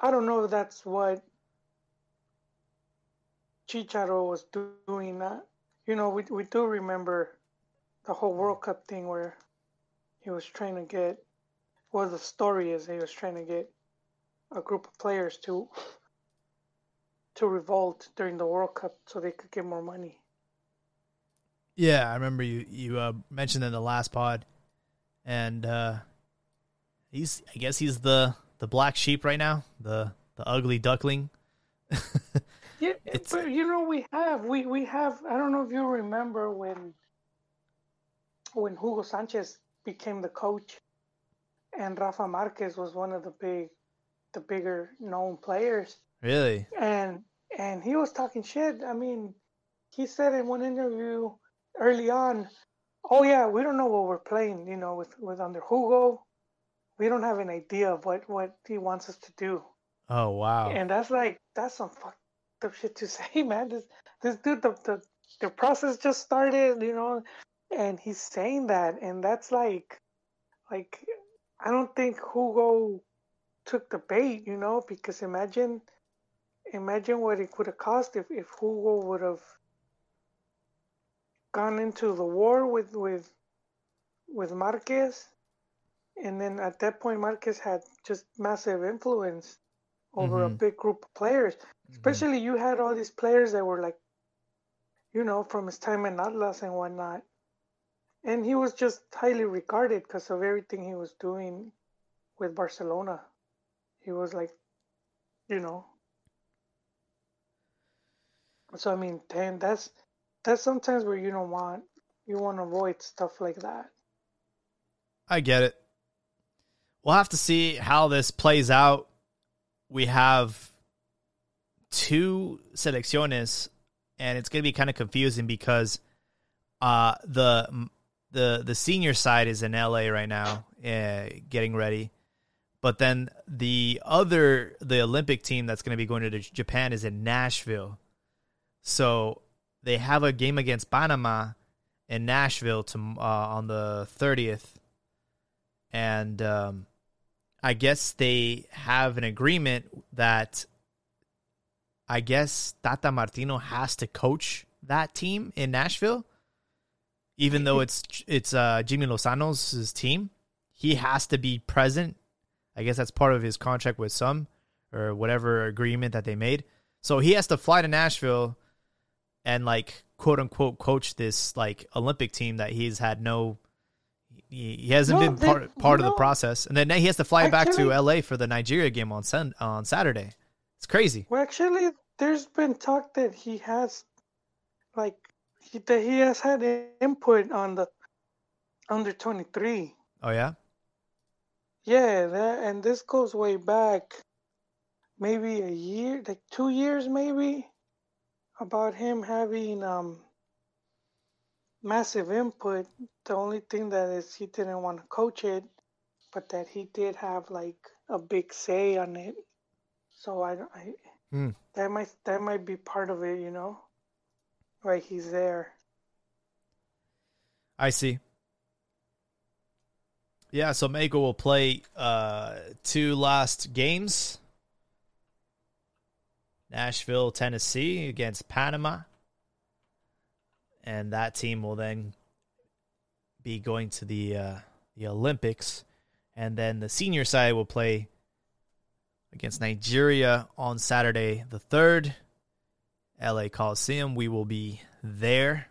B: I don't know if that's what Chicharo was doing. That you know, we we do remember the whole World Cup thing where he was trying to get. Well, the story is he was trying to get a group of players to to revolt during the World Cup so they could get more money.
A: Yeah, I remember you you uh, mentioned in the last pod, and uh, he's I guess he's the the black sheep right now, the the ugly duckling.
B: yeah, it's, but you know we have we we have I don't know if you remember when when Hugo Sanchez became the coach and Rafa Marquez was one of the big the bigger known players.
A: Really?
B: And and he was talking shit. I mean, he said in one interview early on, "Oh yeah, we don't know what we're playing, you know, with with under Hugo we don't have an idea of what what he wants us to do.
A: Oh wow!
B: And that's like that's some fucked up shit to say, man. This this dude, the the the process just started, you know, and he's saying that, and that's like, like I don't think Hugo took the bait, you know, because imagine, imagine what it could have cost if if Hugo would have gone into the war with with with Marquez and then at that point Marquez had just massive influence over mm-hmm. a big group of players. Mm-hmm. Especially you had all these players that were like, you know, from his time in Atlas and whatnot, and he was just highly regarded because of everything he was doing with Barcelona. He was like, you know. So I mean, then that's that's sometimes where you don't want you want to avoid stuff like that.
A: I get it we'll have to see how this plays out. We have two selecciones, and it's going to be kind of confusing because uh, the the the senior side is in LA right now, uh, getting ready, but then the other the Olympic team that's going to be going to Japan is in Nashville. So they have a game against Panama in Nashville to, uh, on the thirtieth, and um, I guess they have an agreement that I guess Tata Martino has to coach that team in Nashville, even though it's it's uh, Jimmy Lozano's team. He has to be present. I guess that's part of his contract with some or whatever agreement that they made. So he has to fly to Nashville and like quote unquote coach this like Olympic team that he's had no he, hasn't no, been part part no. of the process, and then he has to fly actually, back to L.A. for the Nigeria game on sun, on Saturday. It's crazy.
B: Well, actually, there's been talk that he has, like, he, that he has had input on the under twenty three.
A: Oh yeah.
B: Yeah, that, and this goes way back, maybe a year, like two years, maybe, about him having um massive input. The only thing that is he didn't want to coach it, but that he did have like a big say on it. So I, I
A: mm.
B: that might that might be part of it, you know, right? He's there.
A: I see. Yeah, so Mexico will play uh, two last games. Nashville, Tennessee against Panama and that team will then be going to the uh, the Olympics, and then the senior side will play against Nigeria on Saturday the third, LA Coliseum. We will be there.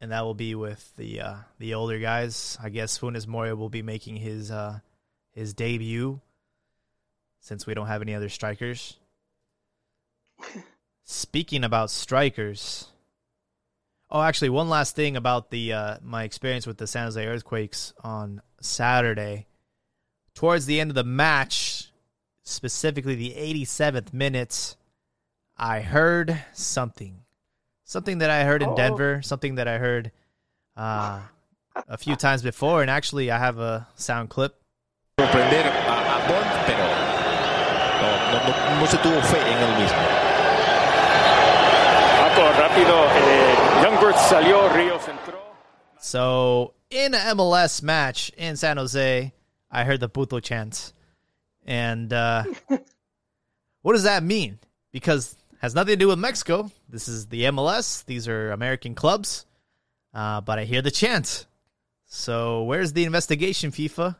A: And that will be with the uh, the older guys. I guess Funes Mori will be making his uh, his debut since we don't have any other strikers. Speaking about strikers, oh, actually, one last thing about the uh, my experience with the San Jose Earthquakes on Saturday. Towards the end of the match, specifically the 87th minute, I heard something, something that I heard in
B: Uh-oh.
A: Denver, something that I heard uh, a few times before, and actually, I have a sound clip.
C: sorprender a, a Bond, pero no, no, no, no se tuvo fe en él mismo.
D: Rápido. Eh, salió, Ríos entró.
A: So in a MLS match in San Jose, I heard the puto chants. And uh, what does that mean? Because it has nothing to do with Mexico. This is the MLS. These are American clubs. Uh, but I hear the chant. So where's the investigation, FIFA?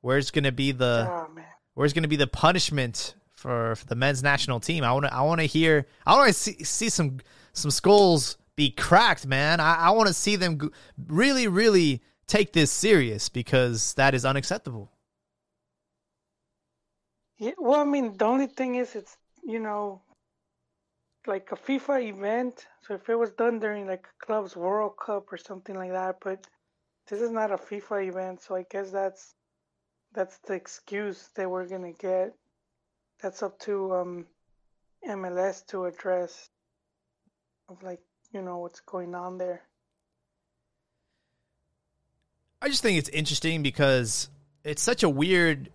A: Where's gonna be the
B: Oh man.
A: Where's going to be the punishment for, for the men's national team? I want to I want to hear I want to see, see some some skulls be cracked, man. I, I want to see them really really take this serious because that is unacceptable.
B: Yeah, well, I mean, the only thing is, it's you know, like a FIFA event. So if it was done during like a club's World Cup or something like that, but this is not a FIFA event, so I guess that's that's the excuse that we're gonna get. That's up to um MLS to address of like you know what's going on there.
A: I just think it's interesting because it's such a weird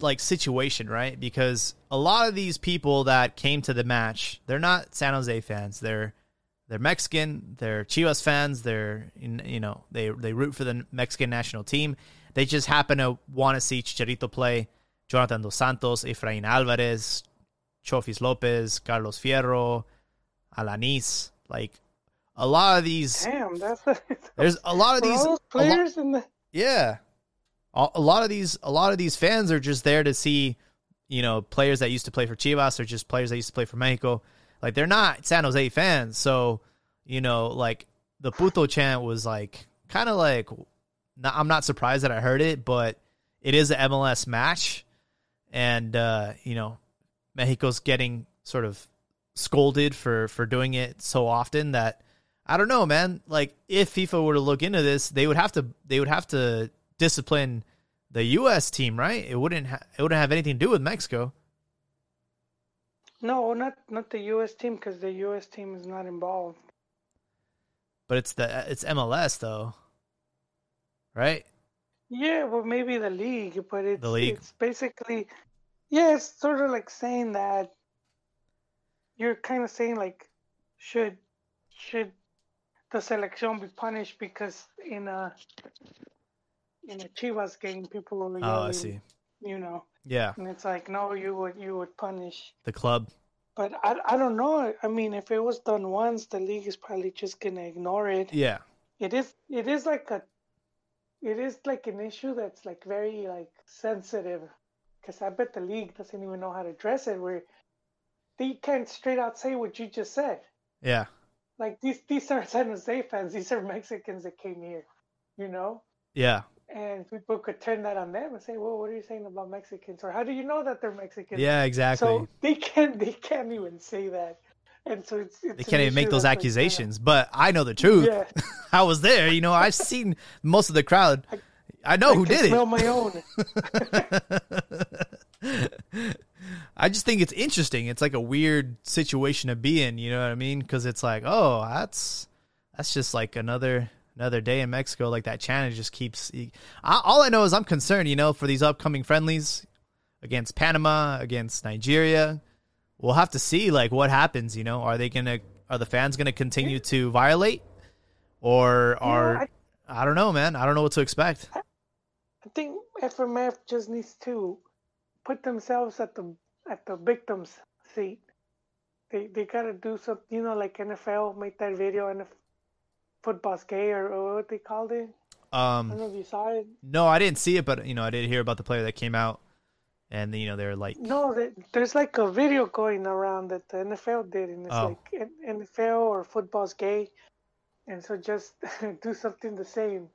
A: like situation, right? Because a lot of these people that came to the match, they're not San Jose fans. They're they're Mexican. They're Chivas fans. They're you know they they root for the Mexican national team. They just happen to want to see Chicharito play. Jonathan dos Santos, Efrain Alvarez, Chofis Lopez, Carlos Fierro, Alanis. Like a lot of these,
B: Damn, that's a,
A: there's a lot of these a lo-
B: players in the
A: yeah. A, a lot of these a lot of these fans are just there to see, you know, players that used to play for Chivas or just players that used to play for Mexico. Like they're not San Jose fans. So, you know, like the puto chant was like kind of like not, I'm not surprised that I heard it, but it is an MLS match and uh, you know, Mexico's getting sort of scolded for for doing it so often that I don't know, man. Like if FIFA were to look into this, they would have to they would have to discipline the U.S. team, right? It wouldn't ha- it wouldn't have anything to do with Mexico.
B: no, not not the U.S. team because the U.S. team is not involved.
A: But it's the it's MLS though, right?
B: Yeah, well, maybe the league, but it's
A: league.
B: it's basically, yeah, it's sort of like saying that you're kind of saying like, should should the selection be punished because in a in a Chivas game people are
A: Oh, I see.
B: you know,
A: Yeah,
B: and it's like no, you would you would punish,
A: the club.
B: but I I don't know. I mean, if it was done once, the league is probably just gonna ignore it.
A: Yeah,
B: it is it is like a it is like an issue that's like very like sensitive because i bet the league doesn't even know how to address it where they can't straight out say what you just said.
A: Yeah,
B: like these these are san jose fans. These are mexicans that came here you know?
A: Yeah,
B: and people could turn that on them and say well what are you saying about mexicans? Or how do you know that they're mexicans?
A: Yeah. Exactly.
B: so they can't they can't even say that and so it's, it's
A: they can't even make those
B: that's, like,
A: accusations, but I know the truth.
B: yeah
A: I was there. You know, I've seen most of the crowd. I know
B: I
A: who did
B: smell
A: it.
B: my own
A: I just think it's interesting. It's like a weird situation to be in. You know what I mean? Because it's like, oh, that's that's just like another another day in Mexico. Like that challenge just keeps. I, all I know is I'm concerned. You know, for these upcoming friendlies against Panama, against Nigeria, we'll have to see like what happens. You know, are they gonna are the fans gonna continue to violate, or are
B: I-
A: I don't know, man. I don't know what to expect.
B: I think FMF just needs to put themselves at the at the victim's seat. They they gotta do something, you know, like NFL made that video and football's gay or, or what they called it. I don't
A: Um,
B: know if you saw it.
A: no, I didn't see it, but you know, I did hear about the player that came out and you know they're like,
B: No, there- there's like a video going around that the NFL did, and it's
A: Oh.
B: like NFL or football's gay, and so just do something the same.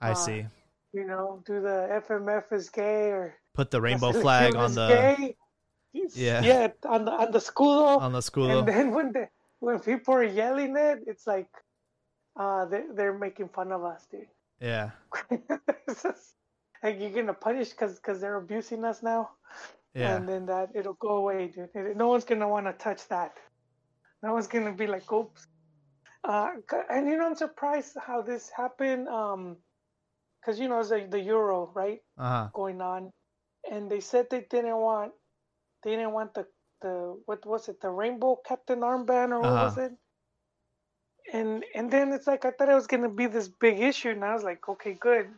A: I
B: uh,
A: see,
B: You know, do the FMF is gay or
A: put the rainbow flag on the
B: gay.
A: Yeah.
B: yeah, on the on the school.
A: on the school.
B: and then when the when people are yelling it, it's like, uh, they they're making fun of us, dude.
A: yeah,
B: like you're gonna punish because because they're abusing us now,
A: yeah,
B: and then that it'll go away, dude. It- no one's gonna want to touch that. No one's gonna be like, oops. Uh, and you know, I'm surprised how this happened. Um, because you know it's like the Euro, right?
A: uh huh,
B: going on, and they said they didn't want they didn't want the the what was it the rainbow captain armband or what was
A: Uh-huh.
B: it? And and then it's like I thought it was gonna be this big issue, and I was like, okay, good,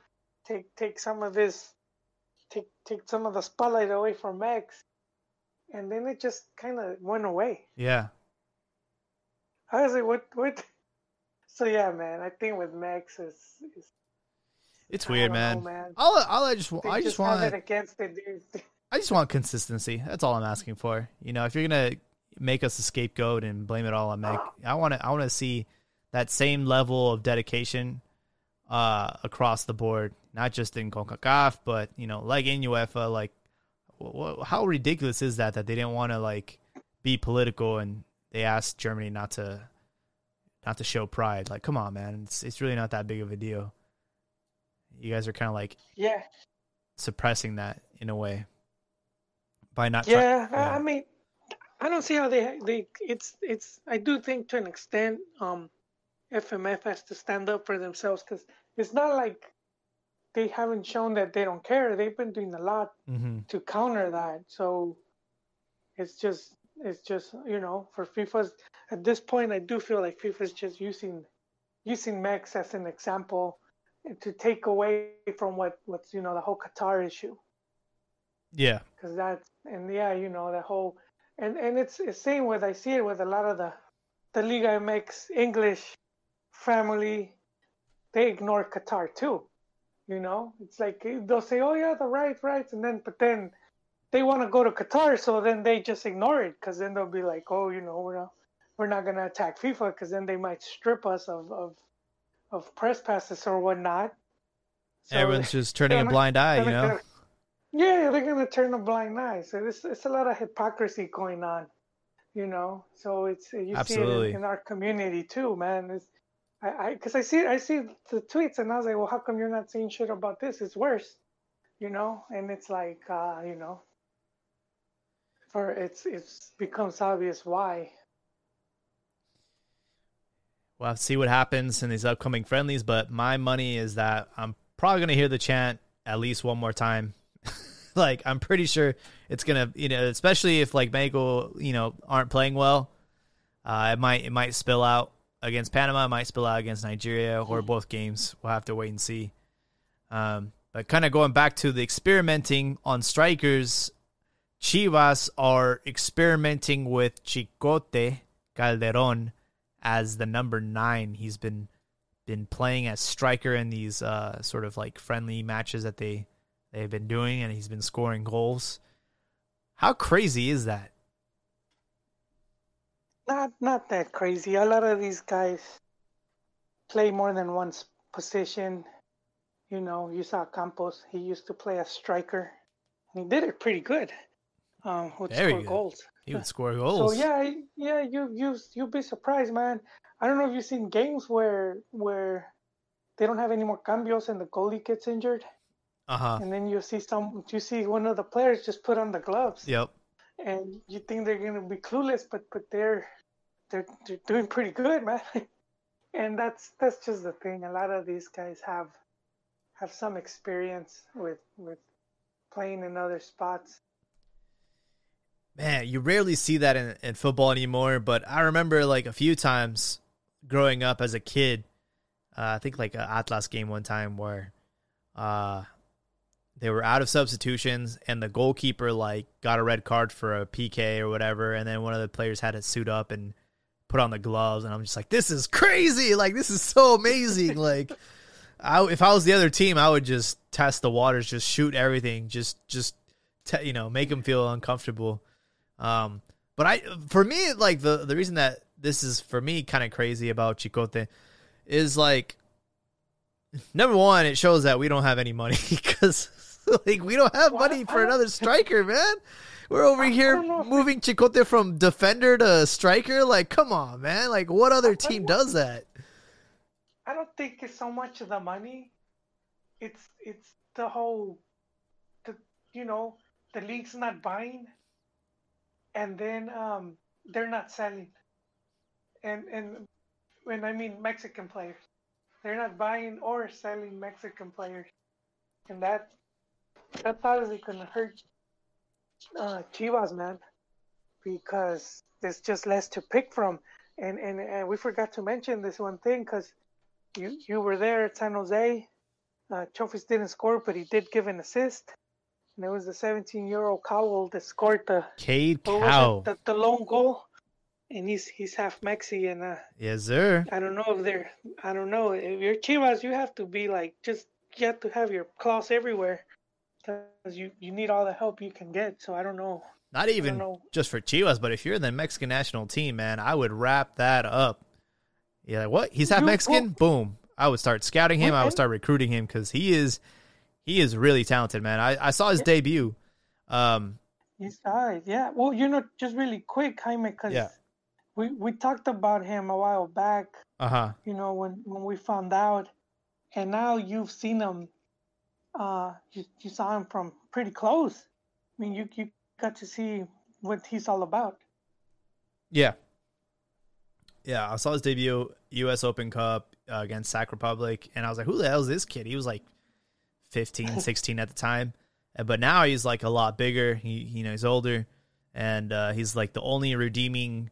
B: take take some of this, take take some of the spotlight away from Mex, and then it just kind of went away.
A: yeah.
B: I was like, what what? So yeah, man, I think with Mex is, is
A: It's weird, man.
B: know, man.
A: All, all I just,
B: They
A: I just
B: have
A: want,
B: it against it, dude.
A: I just want consistency. That's all I'm asking for. You know, if you're gonna make us a scapegoat and blame it all on Mex, I want to. I want to see that same level of dedication uh, across the board, not just in Concacaf, but you know, like in UEFA. Like, wh- how ridiculous is that that they didn't want to like be political and they asked Germany not to not to show pride. Like, come on, man, it's it's really not that big of a deal. You guys are kind of like
B: Yeah,
A: suppressing that in a way by not
B: Yeah, I-
A: yeah.
B: I mean, I don't see how they they it's it's. I do think to an extent, um, FMF has to stand up for themselves because it's not like they haven't shown that they don't care. They've been doing a lot
A: Mhm.
B: to counter that. So it's just it's just you know for FIFA's at this point, I do feel like FIFA's just using using Mex as an example to take away from what what's you know the whole Qatar issue
A: Yeah.
B: because that's and yeah, you know the whole and and it's it's same with I see it with a lot of the the Liga MX English family, they ignore Qatar too. You know, it's like they'll say, "Oh yeah, the right, rights," and then but then they want to go to Qatar, so then they just ignore it because then they'll be like, "Oh, you know, we're not we're not gonna attack FIFA because then they might strip us of of of press passes or whatnot." So-
A: Everyone's just turning a blind eye, you know?
B: gonna- yeah, they're gonna turn a blind eye. So it's it's a lot of hypocrisy going on, you know. So it's you see
A: Absolutely.
B: it in, in our community too, man. It's, I I because I see I see the tweets and I was like, well, how come you're not saying shit about this? It's worse, you know. And it's like, uh, you know, for it's it's becomes obvious why.
A: We'll see what happens in these upcoming friendlies, but my money is that I'm probably to hear the chant at least one more time. like, I'm pretty sure it's to, you know, especially if, like, Mexico, you know, aren't playing well. Uh, it might it might spill out against Panama, might spill out against Nigeria, or both games. We'll have to wait and see. Um, but kind of going back to the experimenting on strikers, Chivas are experimenting with Chicote Calderon as the number nine. He's been been playing as striker in these uh, sort of like friendly matches that they they've been doing, and he's been scoring goals. How crazy is that?
B: Not not that crazy. A lot of these guys play more than one position. You know, you saw Campos. He used to play as striker, he did it pretty good. Um, would
A: Very
B: score
A: good.
B: goals.
A: He would score goals.
B: So yeah, yeah, you you you'll be surprised, man. I don't know if you've seen games where where they don't have any more cambios and the goalie gets injured,
A: Uh huh.
B: and then you see some you see one of the players just put on the gloves
A: Yep.
B: and you think they're gonna be clueless, but but they're they're they're doing pretty good, man. and that's that's just the thing. A lot of these guys have have some experience with with playing in other spots.
A: Man, you rarely see that in, in football anymore, but I remember like a few times growing up as a kid. Uh, I think like a Atlas game one time where uh, they were out of substitutions and the goalkeeper like got a red card for a PK or whatever, and then one of the players had to suit up and put on the gloves, and I'm just like, this is crazy! Like this is so amazing! like, I, if I was the other team, I would just test the waters, just shoot everything, just just te- you know make them feel uncomfortable. Um, but I for me like the the reason that this is for me kind of crazy about Chicote is like number one, it shows that we don't have any money because like we don't have money for another striker, man. We're over here
B: don't know if
A: moving Chicote from defender to striker. Like, come on, man. Like, what other team does that?
B: I don't think it's so much of the money. It's it's the whole, the you know, the league's not buying, and then um they're not selling, and and when I mean Mexican players, they're not buying or selling Mexican players, and that that's obviously gonna hurt uh, Chivas, man, because there's just less to pick from, and and, and we forgot to mention this one thing because you you were there at San Jose. Uh, Chofis didn't score, but he did give an assist. And it was the 17 year old Cowell that scored the,
A: Cade? Cow.
B: the the lone goal. And he's he's half Mexi, and uh,
A: Yes, sir.
B: I don't know if they're I don't know if you're Chivas, you have to be like just you have to have your claws everywhere because you you need all the help you can get. So I don't know.
A: Not even
B: know.
A: just for Chivas, but if you're the Mexican national team, man, I would wrap that up. Yeah, like, what? He's half
B: You-
A: Mexican? Boom. I would start scouting him. I would start recruiting him because he is he is really talented, man. I, I saw his debut. Um,
B: He's all right, yeah. Well, you know, just really quick, Jaime, because
A: Yeah.
B: we we talked about him a while back.
A: uh huh.
B: you know, when when we found out, and now you've seen him. Uh, you you saw him from pretty close. I mean, you you got to see what he's all about.
A: Yeah. Yeah, I saw his debut U.S. Open Cup uh, against Sac Republic, and I was like, "Who the hell is this kid?" He was like 15, 16 at the time, but now he's like a lot bigger. He, you know, he's older, and uh, he's like the only redeeming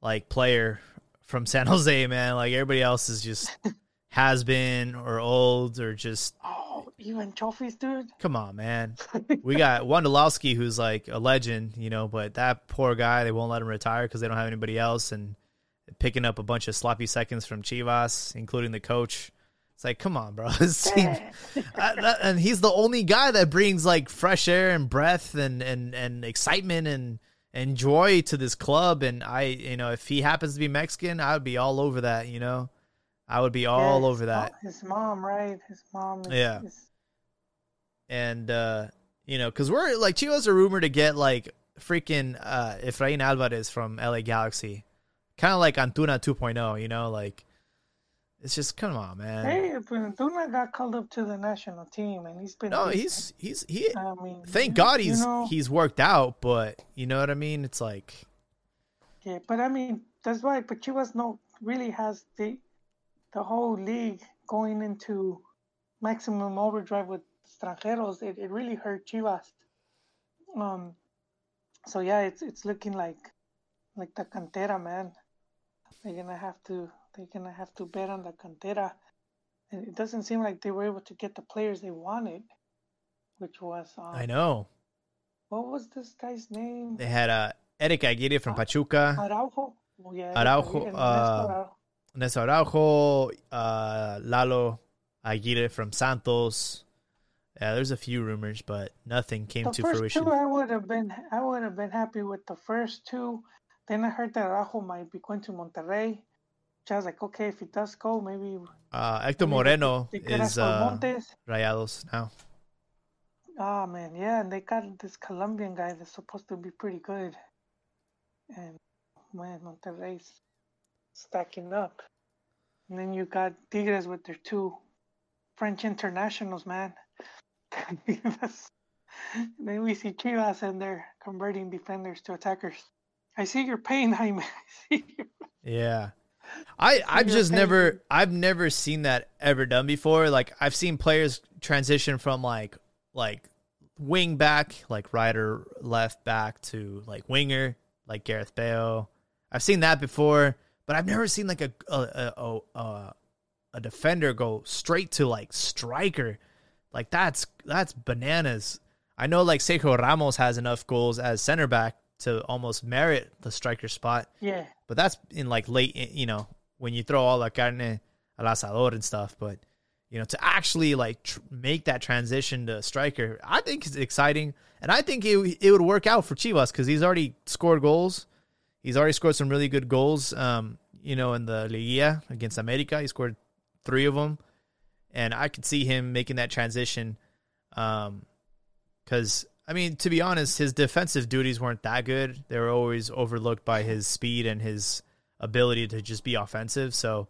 A: like player from San Jose. Man, like everybody else is just has been or old or just
B: Oh, even trophies, dude.
A: come on, man. We got Wondolowski, who's like a legend, you know, but that poor guy, they won't let him retire because they don't have anybody else, and picking up a bunch of sloppy seconds from Chivas, including the coach. It's like, come on, bro. Team- I- that- and he's the only guy that brings like fresh air and breath and and and excitement and and joy to this club. And I, you know, if he happens to be Mexican, I would be all over that. You know, I would be all
B: Yeah,
A: over that.
B: Oh, his mom, right? His mom. Is,
A: Yeah.
B: is-
A: and uh you know because we're like chivas are rumored to get like freaking uh efrain alvarez from la galaxy kind of like antuna 2.0 you know like it's just come on man
B: hey, but Duna got called up to the national team, and he's been.
A: no he's he's he
B: I mean,
A: thank
B: you-
A: god
B: you
A: he's
B: know-
A: he's worked out but you know what i mean it's like
B: Yeah, but I mean that's why. But Chivas no really has the the whole league going into maximum overdrive with extranjeros. It it really hurt Chivas. Um. So yeah, it's it's looking like like the cantera man. They're gonna have to they're gonna have to bet on the cantera, and it doesn't seem like they were able to get the players they wanted, which was um,
A: i know
B: what was this guy's name?
A: they had uh eric aguirre from pachuca
B: Araujo. Oh, yeah,
A: Araujo, uh, Néstor araujo uh lalo aguirre from santos yeah there's a few rumors but nothing came
B: The
A: to
B: first
A: fruition
B: two, I would have been, I would have been happy with the first two. Then I heard that Araujo might be going to Monterrey. Which I was like, okay, if he does go, maybe.
A: Uh, Hector Moreno is uh, Rayados now.
B: Oh man, yeah, and they got this Colombian guy that's supposed to be pretty good. And man, Monterrey's stacking up. And then you got Tigres with their two French internationals, man. Then we see Chivas and they're converting defenders to attackers. I see your pain, Jaime. I see your...
A: Yeah. I I've just
B: paying-
A: never I've never seen that ever done before. Like I've seen players transition from like like wing back, like right or left back to like winger, like Gareth Bale. I've seen that before, but I've never seen like a a a, a, a defender go straight to like striker. Like that's that's bananas. I know like Sergio Ramos has enough goals as center back to almost merit the striker spot.
B: Yeah,
A: But that's in like late, you know, when you throw all the carne al asador and stuff. But you know, to actually like tr- make that transition to striker, I think is exciting. and I think it it would work out for Chivas because he's already scored goals. He's already scored some really good goals. Um, you know, in the Liga against America, he scored three of them, and I could see him making that transition. Um, because I mean, to be honest, his defensive duties weren't that good. They were always overlooked by his speed and his ability to just be offensive. So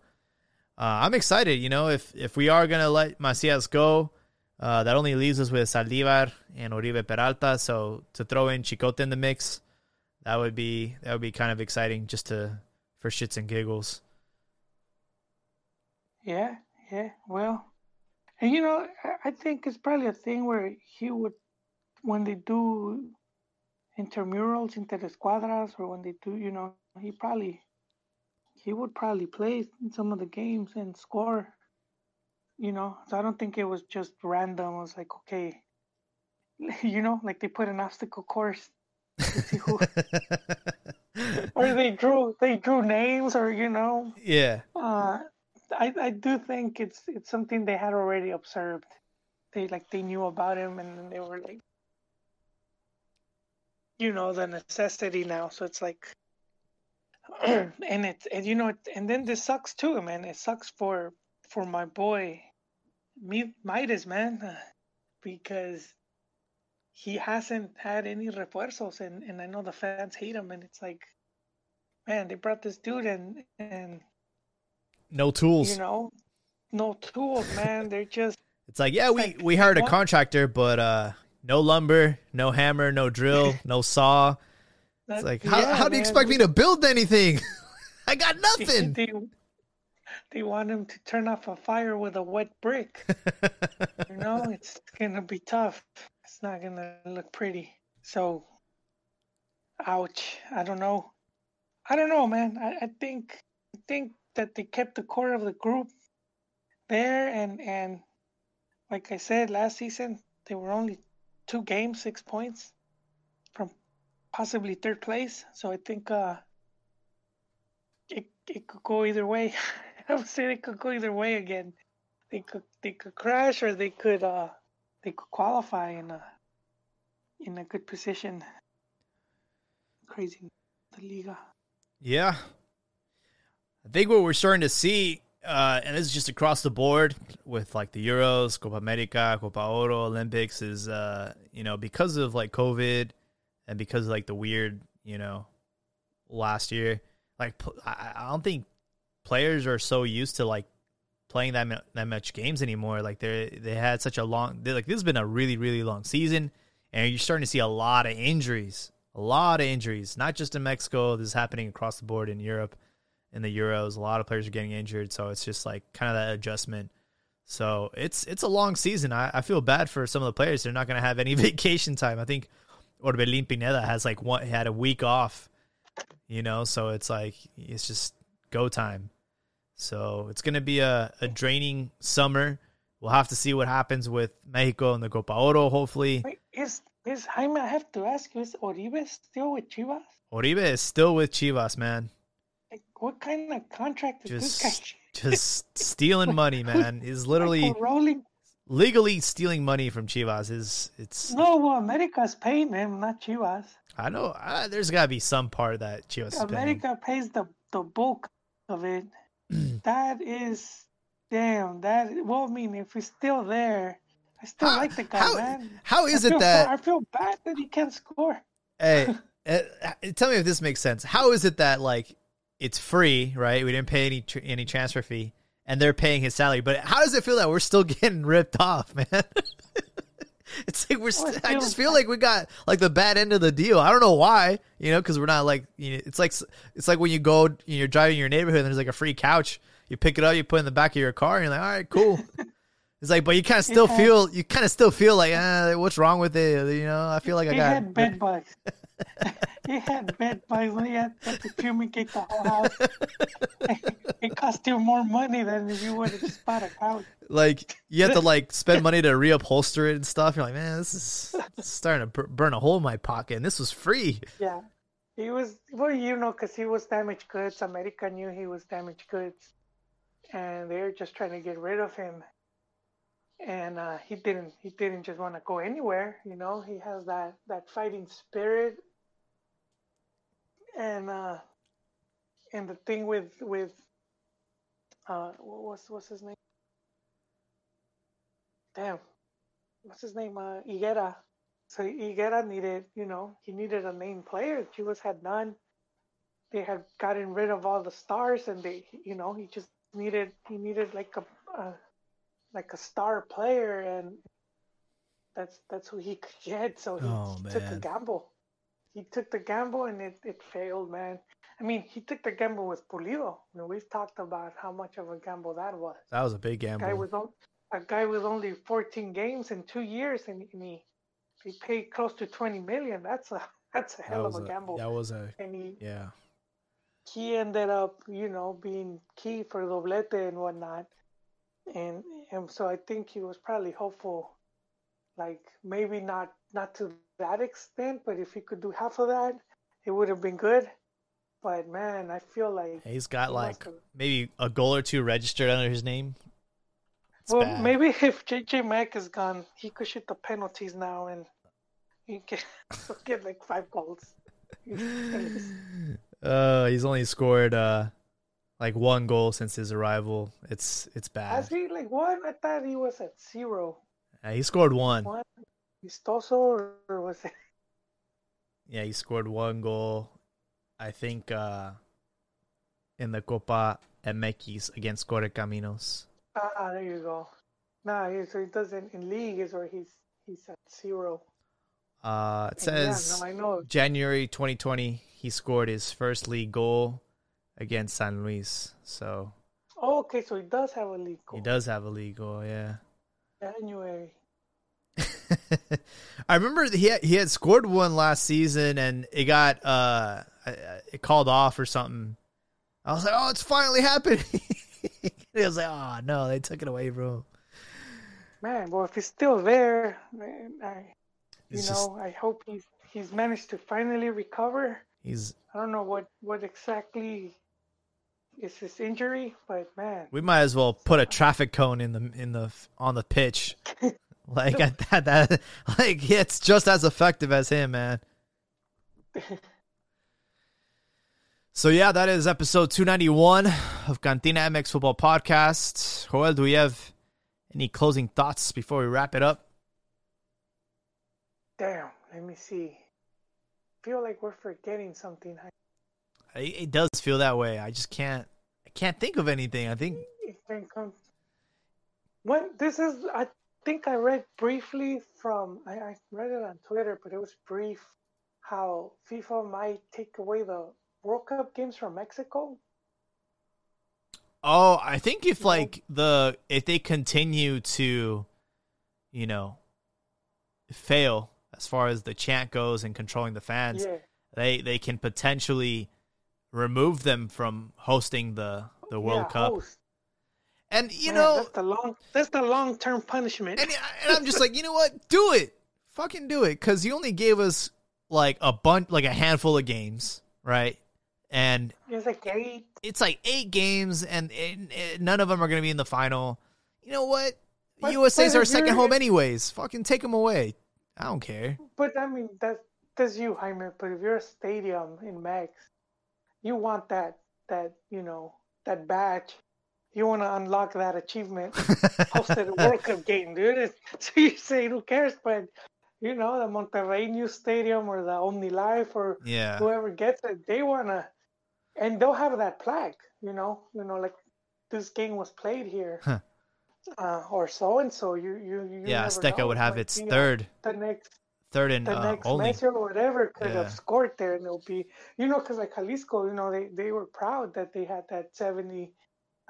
A: uh, I'm excited. You know, if if we are gonna let Macias go, uh, that only leaves us with Zaldívar and Oribe Peralta. So to throw in Chicote in the mix, that would be that would be kind of exciting just to for shits and giggles.
B: Yeah, yeah. Well, and you know, I- think it's probably a thing where he would, when they do intramurals, interescuadras, or when they do, you know, he probably, he would probably play in some of the games and score. You know, so I don't think it was just random. It was like, okay, you know, like they put an obstacle course to see who, or they drew, they drew names, or you know,
A: yeah,
B: uh, I I do think it's it's something they had already observed. They like they knew about him, and they were like, you know, the necessity now. So it's like, and it and you know, it, and then this sucks too, man. It sucks for for my boy, Rey Midas, man, because he hasn't had any refuerzos, and and I know the fans hate him, and it's like, man, they brought this dude, and and
A: no tools.
B: you know, no tools, man. They're just
A: It's like, yeah, we
B: like,
A: we hired a contractor, but uh, no lumber, no hammer, no drill, no saw. It's
B: that-
A: like, how
B: yeah,
A: how do you
B: man.
A: expect me to build anything? I got nothing.
B: they, they want him to turn off a fire with a wet brick. You know, it's gonna be tough. It's not gonna look pretty. So, ouch. I don't know. I don't know, man. I, I think I think that they kept the core of the group there, and and like I said last season, they were only two games, six points from possibly third place. So I think uh, it it could go either way. I would say it could go either way again. They could they could crash or they could uh they could qualify in a in a good position. Crazy the Liga.
A: Yeah. I think what we're starting to see, uh, and this is just across the board with like the Euros, Copa America, Copa Oro, Olympics, is uh, you know, because of like COVID and because of like the weird, you know, last year, like I, don't think players are so used to like playing that that much games anymore. Like they they had such a long, like this has been a really really long season, and you're starting to see a lot of injuries, a lot of injuries, not just in Mexico. This is happening across the board in Europe, in the Euros. A lot of players are getting injured, so it's just like kind of that adjustment. So it's it's a long season. I, I feel bad for some of the players. They're not going to have any vacation time. I think Orbelin Pineda has like one had a week off, you know. So it's like it's just go time. So it's going to be a, a draining summer. We'll have to see what happens with Mexico and the Copa Oro. Hopefully,
B: Wait, is is Jaime? I have to ask you: Is Oribe still with Chivas?
A: Oribe is still with Chivas, man.
B: What kind of contract is this guy?
A: Just just stealing money, man. He's literally
B: Like, rolling.
A: legally stealing money from Chivas. Is it's
B: No, well, America's paying him, not Chivas.
A: I know uh, there's got to be some part that Chivas is.
B: America pays the the bulk of it. that is damn. That well, I mean, if he's still there, I still
A: How-
B: like the guy,
A: how-
B: man.
A: how is
B: I
A: it that-
B: I feel bad that he can't score?
A: Hey, uh, tell me if this makes sense. How is it that like it's free, right? We didn't pay any tr- any transfer fee, and they're paying his salary. But how does it feel that we're still getting ripped off, man? it's like we're. St- I just feel like we got like the bad end of the deal. I don't know why, you know, because we're not like you know, it's like it's like when you go, you're driving your neighborhood, and there's like a free couch. You pick it up, you put it in the back of your car, and you're like, all right, cool. It's like, but you kind of still feel, you kind of still feel like, ah, what's wrong with it? You know, I feel like I got
B: bed bugs. he had bed bugs. He had had to fumigate the whole house. it cost you more money than if you would have just bought a couch.
A: like you have to like spend money to reupholster it and stuff. You're like, man, this is, this is starting to burn a hole in my pocket, and this was free.
B: Yeah. He was, well, you know, because he was damaged goods. America knew he was damaged goods. And they're just trying to get rid of him. And uh, he didn't he didn't just want to go anywhere. You know, he has that that fighting spirit, and uh, and the thing with with uh, what's what's his name? Damn, what's his name? Uh, Higuera. So Higuera needed, you know, he needed a main player. Chivas had none. They had gotten rid of all the stars, and they, you know, he just needed he needed like a, a like a star player, and that's that's who he could get. So he
A: Oh,
B: took a gamble. He took the gamble, and it it failed, man. I mean, he took the gamble with Pulido. You know, we've talked about how much of a gamble that was.
A: That was a big
B: Guy
A: gamble.
B: with a guy with only 14 games in two years, and, and he he paid close to 20 million. That's a that's a
A: That
B: hell of
A: was
B: a
A: a,
B: gamble.
A: that was a
B: And he
A: yeah.
B: he ended up, you know, being key for doblete and whatnot. And and so I think he was probably hopeful, like maybe not not to that extent, but if he could do half of that, it would have been good. But man, I feel like
A: He's got
B: He
A: like
B: have-
A: maybe a goal or two registered under his name. It's
B: well,
A: bad.
B: maybe if JJ Mack is gone, he could shoot the penalties now and he can get like five goals. Least.
A: Uh, he's only scored uh like one goal since his arrival. It's it's bad.
B: Has he like one? I thought he was at zero.
A: Uh, he scored one.
B: One Vistoso or was it?
A: Yeah, he scored one goal. I think uh in the Copa MX against Correcaminos.
B: Ah, there you go. Nah, he, so he doesn't in league is where he's he's at zero.
A: Uh, it
B: And yeah,
A: says
B: no.
A: January 2020 he scored his first league goal against San Luis. So
B: Oh, okay, so he does have a league goal.
A: he does have a league goal, yeah.
B: January.
A: I remember he had, he had scored one last season and it got uh it called off or something. I was like, "Oh, it's finally happening." he was like, "Oh, no, they took it away, bro."
B: Man, well, if he's still there, man, I, you
A: It's
B: know, I hope he's he's managed to finally recover.
A: He's
B: I don't know what what exactly is this injury, but man,
A: we might as well put a traffic cone in the in the on the pitch. Like at that that like it's just as effective as him, man. So yeah, that is episode 291 of Cantina MX Football Podcast. Joel, do we have any closing thoughts before we wrap it up?
B: damn. Let me see. Feel like we're forgetting something.
A: It, it does feel that way. I just can't I can't think of anything. I think.
B: When this is, I think I read briefly from I, I read it on Twitter, but it was brief. How FIFA might take away the World Cup games from Mexico.
A: Oh, I think if like the if they continue to, you know, fail as far as the chant goes and controlling the fans,
B: Yeah,
A: they they can potentially remove them from hosting the the World
B: yeah,
A: Cup.
B: host.
A: And you
B: Man,
A: know,
B: that's the long that's the long term punishment.
A: and, and I'm just like, you know what? Do it. Fucking do it cuz you only gave us like a bunch like a handful of games, right? And
B: it's like eight.
A: it's like 8 games and, none of them are going to be in the final. You know what?
B: But-
A: USA's
B: but
A: our second home anyways. Fucking take them away. I don't care.
B: But I mean that's that's you, Jaime. But if you're a stadium in Mex, you want that that you know that badge. You want to unlock that achievement. hosted a World Cup game, dude. It's- So you say who cares? But you know the Monterrey New Stadium or the Omni Life or
A: Yeah.
B: whoever gets it, they wanna, and they'll have that plaque. You know, you know, like this game was played here,
A: Huh.
B: uh, or so and so. You you you.
A: Yeah, Azteca would have
B: might
A: its
B: uh,
A: third
B: The next
A: third and
B: the
A: uh,
B: next
A: only.
B: Messi or whatever could
A: Yeah.
B: have scored there, and it'll be you know because like Jalisco, you know they they were proud that they had that seventy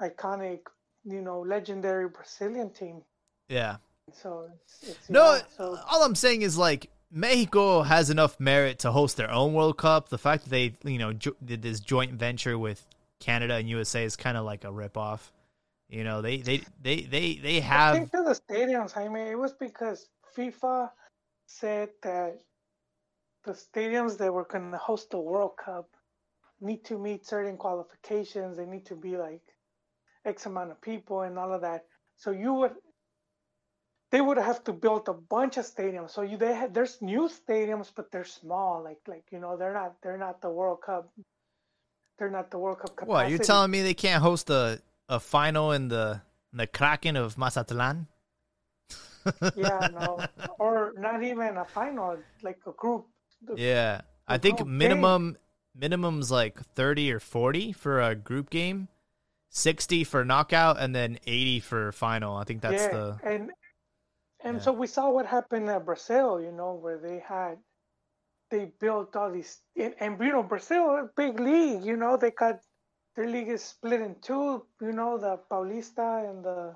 B: iconic, you know, legendary Brazilian team.
A: Yeah.
B: So it's, it's
A: No,
B: yeah, so
A: all I'm saying is like Mexico has enough merit to host their own World Cup. The fact that they, you know, jo- did this joint venture with Canada and USA is kind of like a ripoff. You know, they they they they they
B: I
A: have
B: think to the stadiums, Jaime, it was because FIFA said that the stadiums that were going to host the World Cup need to meet certain qualifications. They need to be like X amount of people and all of that. So you would, they would have to build a bunch of stadiums. So you they had there's new stadiums, but they're small. Like like you know they're not they're not the World Cup. They're not the World Cup capacity.
A: What you're telling me they can't host a a final in the in the Kraken of Mazatlan?
B: Yeah, no, or not even a final, like a group.
A: Yeah, I think minimum minimum's like thirty or forty for a group game, sixty for knockout, and then eighty for final. I think that's
B: yeah,
A: the
B: and and
A: Yeah.
B: so we saw what happened at Brazil, you know, where they had they built all these and, and you know Brazil, a big league, you know, they got their league is split in two, you know, the Paulista and the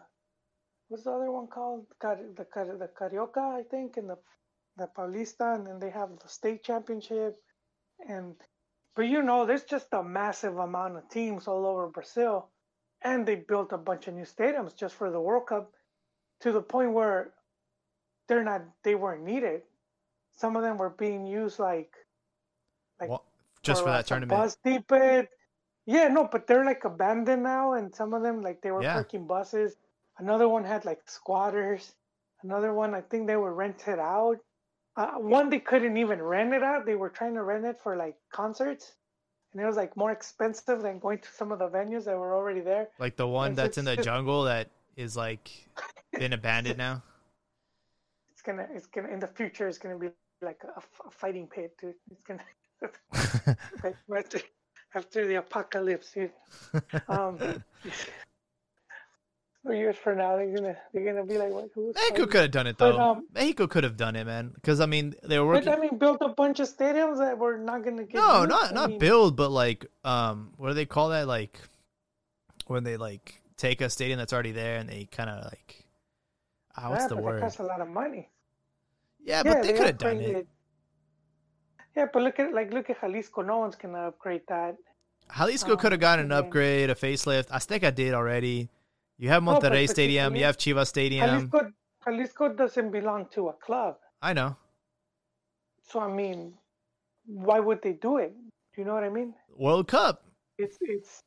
B: what's the other one called? Car- The Car- the Carioca, I think, and the the Paulista, and then they have the state championship, and but you know, there's just a massive amount of teams all over Brazil, and they built a bunch of new stadiums just for the World Cup, to the point where they're not they weren't needed. Some of them were being used like like
A: Well, just for
B: like
A: that tournament.
B: Bus. Yeah, no, but they're like abandoned now, and some of them like they were
A: Yeah.
B: parking buses. Another one had like squatters. Another one, I think they were rented out. Uh, one they couldn't even rent it out. They were trying to rent it for like concerts, and it was like more expensive than going to some of the venues that were already there.
A: Like the one that's in the
B: just-
A: jungle that is like been abandoned now.
B: It's gonna, it's gonna in the future. It's gonna be like a, a fighting pit, dude. It's gonna after, after the apocalypse, dude. Um, three years from now, they're gonna they're gonna be like, what? Who's
A: Mexico could have done it
B: But,
A: though.
B: um,
A: Mexico could have done it, man. Because I mean, they were working. But.
B: I mean, built a bunch of stadiums that were not gonna get.
A: no,
B: used.
A: not
B: I
A: not
B: mean,
A: build, but like, um, what do they call that? Like, when they like take a stadium that's already there and they kind of like, ah, what's
B: yeah,
A: the
B: but
A: word?
B: That costs a lot of money.
A: Yeah, but they could have done
B: upgraded-
A: it.
B: Yeah, but look at like look at Jalisco. No one's gonna upgrade that.
A: Jalisco
B: Um,
A: could have gotten an upgrade, a facelift. Azteca did already. You have
B: No, but-
A: Monterrey
B: but
A: Stadium.
B: you-
A: You have Chivas Stadium.
B: Jalisco, Jalisco doesn't belong to a club,
A: I know.
B: so I mean, why would they do it? Do you know what I mean?
A: World Cup.
B: It's it's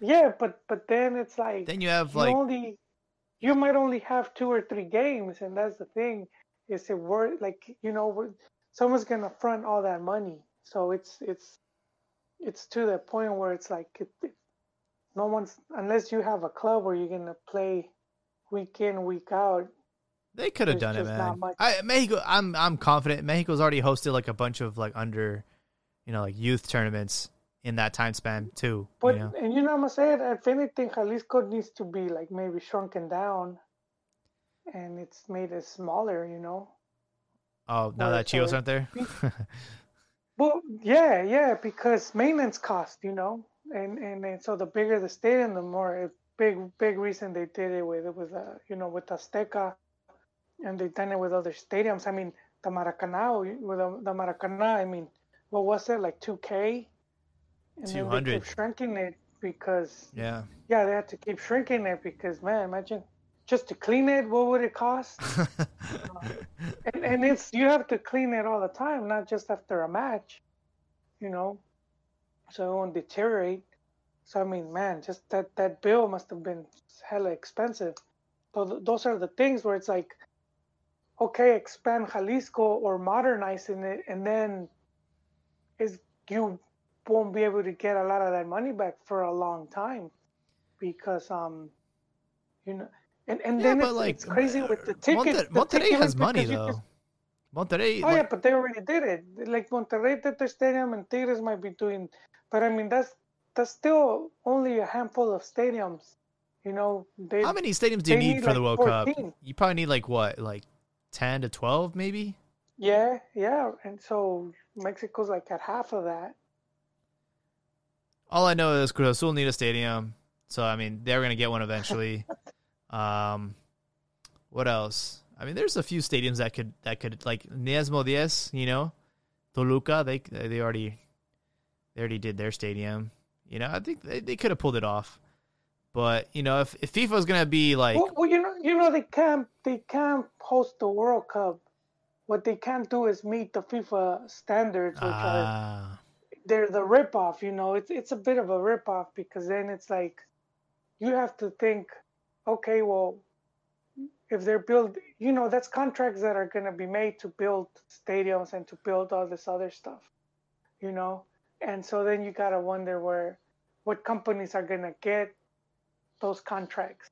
B: yeah, but but then it's like
A: Then you have
B: you
A: like
B: only you might only have two or three games, and that's the thing. Is it worth like you know someone's gonna front all that money, so it's it's it's to the point where it's like it, it- no one's unless you have a club where you're gonna play week in week out.
A: They could have done it, man. I Mexico. I'm I'm confident. Mexico's already hosted like a bunch of like under, you know, like youth tournaments in that time span too.
B: But
A: you know?
B: and you know I'm gonna say it. If anything, Jalisco needs to be like maybe shrunken down, and it's made it smaller. You know.
A: Oh, now that Chivas aren't there.
B: Well, yeah, yeah, because maintenance cost, you know, and and, and so the bigger the stadium, the more a big big reason they did it with with uh, you know with Azteca, and they've done it with other stadiums. I mean, the Maracanã with the, the Maracanã. I mean, what was it like two K? And
A: 200.
B: shrinking it because
A: yeah.
B: yeah, they had to keep shrinking it because man, imagine just to clean it, what would it cost? and, and it's you have to clean it all the time, not just after a match, you know, so it won't deteriorate. So I mean, man, just that that bill must have been hella expensive. So th- those are the things where it's like, okay, expand Jalisco or modernizing it, and then is you won't be able to get a lot of that money back for a long time because um, you know. And, and
A: yeah,
B: then
A: but
B: it's,
A: like
B: it's crazy with the the
A: Monterrey
B: ticket
A: has money though.
B: just-
A: Monterrey.
B: Oh yeah, but they already did it. Like Monterrey did their stadium, and Tigres might be doing. But I mean, that's that's still only a handful of stadiums. You know, they.
A: how many stadiums do you need
B: need,
A: for the
B: like,
A: World Cup? You probably need like what, like ten to twelve, maybe.
B: Yeah, yeah, and so Mexico's like at half of that.
A: All I know is Cruz Azul need a stadium, so I mean they're gonna get one eventually. um, what else? I mean, there's a few stadiums that could that could like Nemesio Diez, you know, Toluca. They they already they already did their stadium. You know, I think they, they could have pulled it off. But you know, if if FIFA's gonna be like,
B: Well, well, you know, you know, they can't they can't host the World Cup. What they can't do is meet the FIFA standards, which are
A: ah,
B: they're the ripoff. You know, it's it's a bit of a ripoff because then it's like you have to think, okay, well, if they're build, you know, that's contracts that are gonna be made to build stadiums and to build all this other stuff, you know. And so then you gotta wonder where, what companies are gonna get those contracts.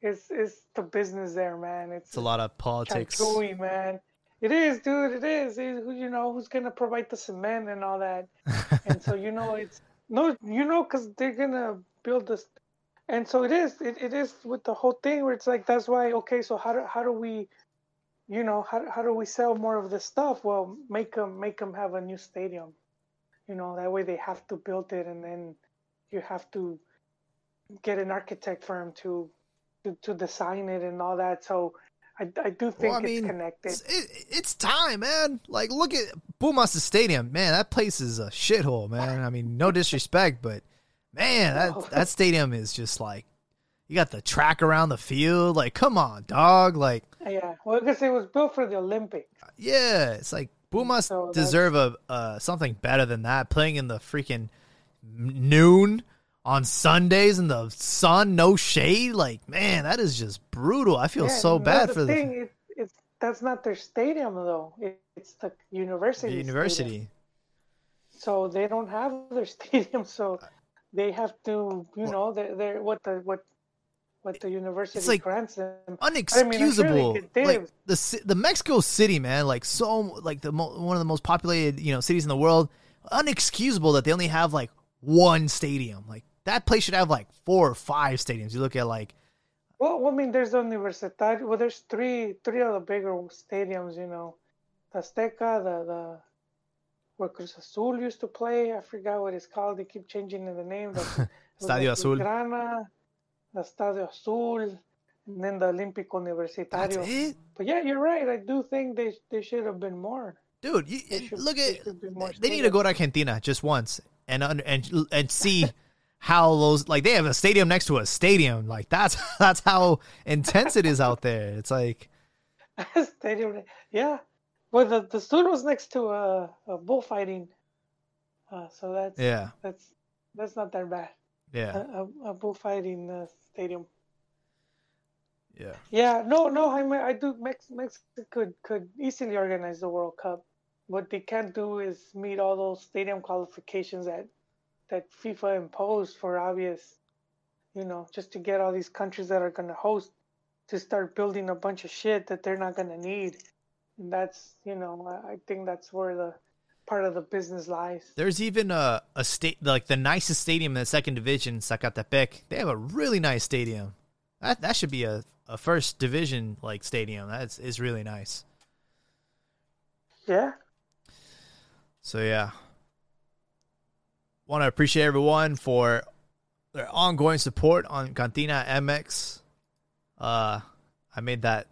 B: It's it's the business there, man. It's
A: It's a lot of politics.
B: Man. It is, dude. It is. It- you know who's gonna provide the cement and all that, and so you know it's no, you know, because they're gonna build this, and so it is. It, it is with the whole thing where it's like that's why. Okay, so how do how do we, you know, how how do we sell more of this stuff? Well, make them make them have a new stadium, you know. That way they have to build it, and then you have to get an architect firm to to, to design it and all that. So I, I do think
A: Well, I
B: it's
A: mean,
B: connected.
A: It's, it, it's time, man. Like, look at Boomaster Stadium, man. That place is a shithole, man. I mean, no disrespect, but man, that that stadium is just like you got the track around the field. Like, come on, dog. Like,
B: Yeah, well, because it was built for the Olympics.
A: yeah, it's like Pumas
B: So
A: deserve a uh, something better than that. Playing in the freaking noon on Sundays in the sun, no shade. Like, man, that is just brutal. I feel
B: Yeah,
A: so bad
B: that's
A: for
B: the
A: the,
B: thing. It, it's that's not their stadium though. It, it's the
A: the
B: university. stadium.
A: university.
B: So they don't have their stadium. So they have to, you know, they're, they're what the what what the university it's
A: like
B: grants them.
A: unexcusable.
B: could do.
A: like the the Mexico City, man, like so like the mo- one of the most populated you know cities in the world. Unexcusable that they only have like one stadium. Like that place should have like four or five stadiums. You look at like
B: Well, I mean, there's the Universitario. Well, there's three three of the bigger stadiums. You know, the Azteca, the the where Cruz Azul used to play. I forgot what it's called. They keep changing the name.
A: Estadio Azul.
B: Grana, the Estadio Azul, and then the Olímpico
A: that's
B: Universitario.
A: it,
B: But yeah, you're right. I do think they they should have been more.
A: dude. You,
B: They should-
A: look at
B: more
A: they need to go to Argentina just once and and and see. How those like they have a stadium next to a stadium like that's that's how intense it is out there. It's like
B: stadium. Yeah. Well, the the Azul was next to a, a bullfighting. Uh, so that's
A: yeah
B: that's that's not that bad.
A: yeah
B: a, a, a bullfighting uh, stadium.
A: yeah.
B: Yeah, no, no, Jaime, I do. Mex- Mexico could could easily organize the World Cup. What they can't do is meet all those stadium qualifications that that FIFA imposed for obvious, you know, just to get all these countries that are going to host to start building a bunch of shit that they're not going to need. And that's, you know, I I think that's where the part of the business lies.
A: There's even a a state like the nicest stadium in the second division, Zacatepec. They have a really nice stadium. That that should be a, a first division like stadium. That's is really nice.
B: Yeah.
A: So yeah. Want to appreciate everyone for their ongoing support on Cantina MX. Uh I made that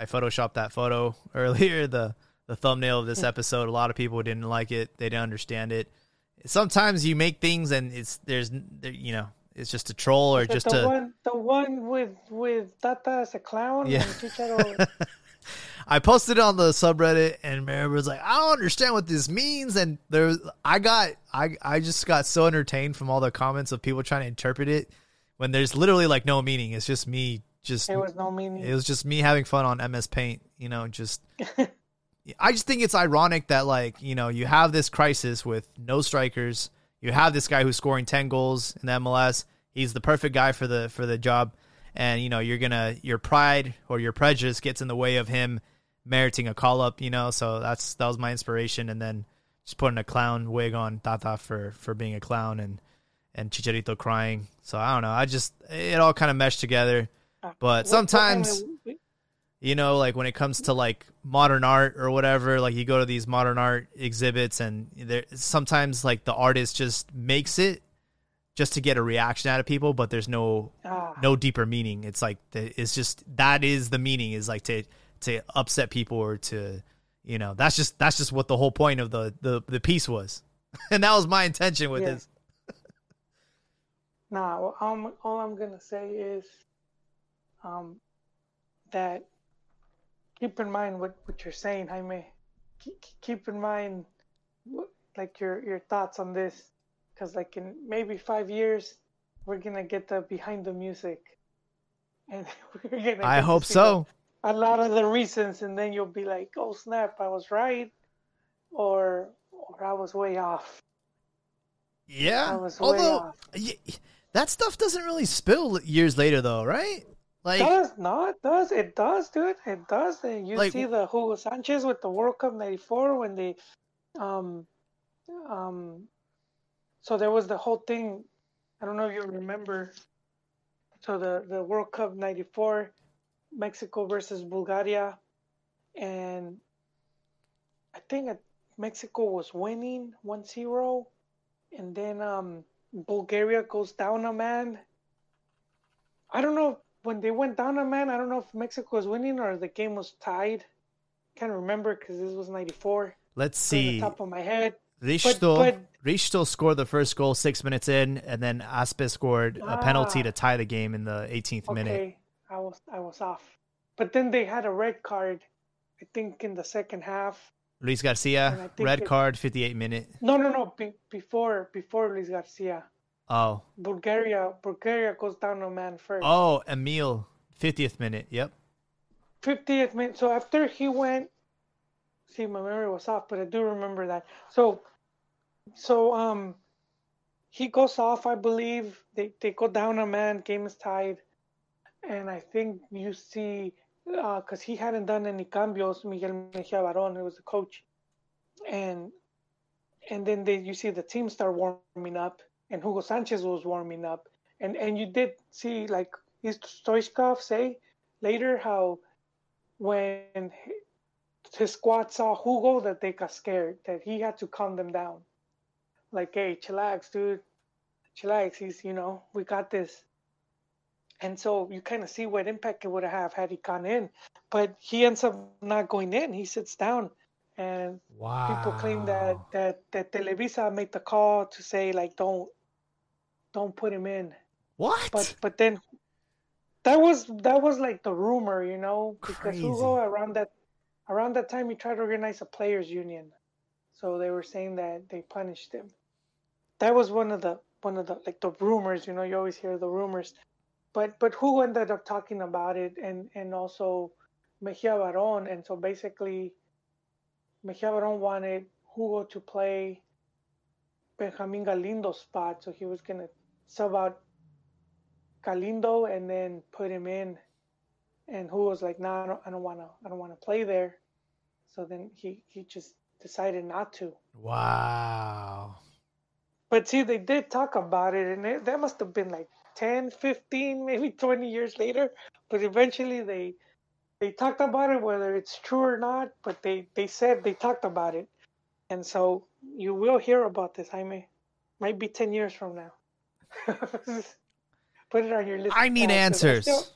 A: I photoshopped that photo earlier, the the thumbnail of this episode. A lot of people didn't like it. They didn't understand it. Sometimes you make things and it's there's you know, it's just a troll or just
B: the
A: to
B: one, the one with with Tata as a clown
A: Yeah.
B: and oh.
A: I posted it on the subreddit and Mary was like, I don't understand what this means. And there was, I got, I, I just got so entertained from all the comments of people trying to interpret it when there's literally like no meaning. It's just me, just,
B: There was no meaning.
A: it was just me having fun on MS Paint, you know, just, I just think it's ironic that like, you know, you have this crisis with no strikers. You have this guy who's scoring 10 goals in the MLS. He's the perfect guy for the, for the job. And, you know, you're to, your pride or your prejudice gets in the way of him meriting a call up, you know. So that's that was my inspiration, and then just putting a clown wig on Tata for for being a clown and and Chicharito crying. So I don't know. I just it all uh, kind of meshed together. But sometimes you know, like when it comes to like modern art or whatever, like you go to these modern art exhibits, and there sometimes like the artist just makes it just to get a reaction out of people, but there's no
B: ah,
A: no deeper meaning. It's like the, it's just that is the meaning is like to to upset people or to you know that's just that's just what the whole point of the the, the piece was, and that was my intention with
B: Yeah.
A: this.
B: Nah, well, um, all I'm gonna say is, um, that keep in mind what, what you're saying, Jaime. Keep, keep in mind, what, like your your thoughts on this, because like in maybe five years, we're gonna get the behind the music and we're gonna
A: I hope so.
B: A lot of the reasons, and then you'll be like, "Oh snap, I was right," or or I was way off.
A: Yeah.
B: I was way
A: Although
B: off.
A: y- that stuff doesn't really spill years later, though, right? Like,
B: does not does, it does, dude, it does. And you
A: Like-
B: see the Hugo Sanchez with the World Cup '94 when they, um, um, so there was the whole thing. I don't know if you remember. So the the World Cup '94, Mexico versus Bulgaria, and I think Mexico was winning 1-0, and then um Bulgaria goes down a man. I don't know when they went down a man. I don't know if Mexico was winning or the game was tied. Can't remember because this was '94.
A: let's see.
B: top of my head.
A: Hristo,
B: but-
A: Hristo scored the first goal six minutes in, and then Aspe scored a penalty
B: Ah.
A: to tie the game in the 18th minute.
B: Okay, I was I was off. But then they had a red card. I think in the second half.
A: Luis Garcia, red
B: it-
A: card, 58 minute.
B: No, no, no. Be, before before Luis Garcia,
A: Oh,
B: Bulgaria Bulgaria goes down a man first.
A: oh, Emil, 50th minute. Yep.
B: 50th minute. So after he went, see, my memory was off, but I do remember that. So, so um, he goes off. I believe they they go down a man. Game is tied, and I think you see because he hadn't done any cambios. Miguel Mejia Baron, who was the coach, and and then they you see the team start warming up, and Hugo Sanchez was warming up, and and you did see like is Stoichkov say later how when his squad saw Hugo that they got scared, that he had to calm them down. Like, hey, chillax, dude. Chillax, he's, you know, we got this. And so you kind of see what impact it would have had he gone in. But he ends up not going in. He sits down. And
A: Wow.
B: people claim that, that, that Televisa made the call to say, like, don't don't put him in
A: What?
B: but but then that was that was like the rumor, you know, because
A: Crazy.
B: Hugo around that around that time he tried to organize a players union, so they were saying that they punished him. That was one of the one of the like the rumors, you know, you always hear the rumors, but but Hugo ended up talking about it and and also Mejia Baron, and so basically Mejia Baron wanted Hugo to play Benjamin Galindo's spot, so he was gonna sub out Galindo and then put him in. And who was like, "Nah, I don't, I don't wanna, I don't wanna play there." So then he he just decided not to.
A: wow.
B: But see, they did talk about it, and it, that must have been like 10, 15, maybe 20 years later. But eventually, they they talked about it, whether it's true or not. But they they said they talked about it, and so you will hear about this, Jaime. Might be 10 years from now. Put it on your list.
A: I need
B: now, 'cause I
A: answers.
B: still-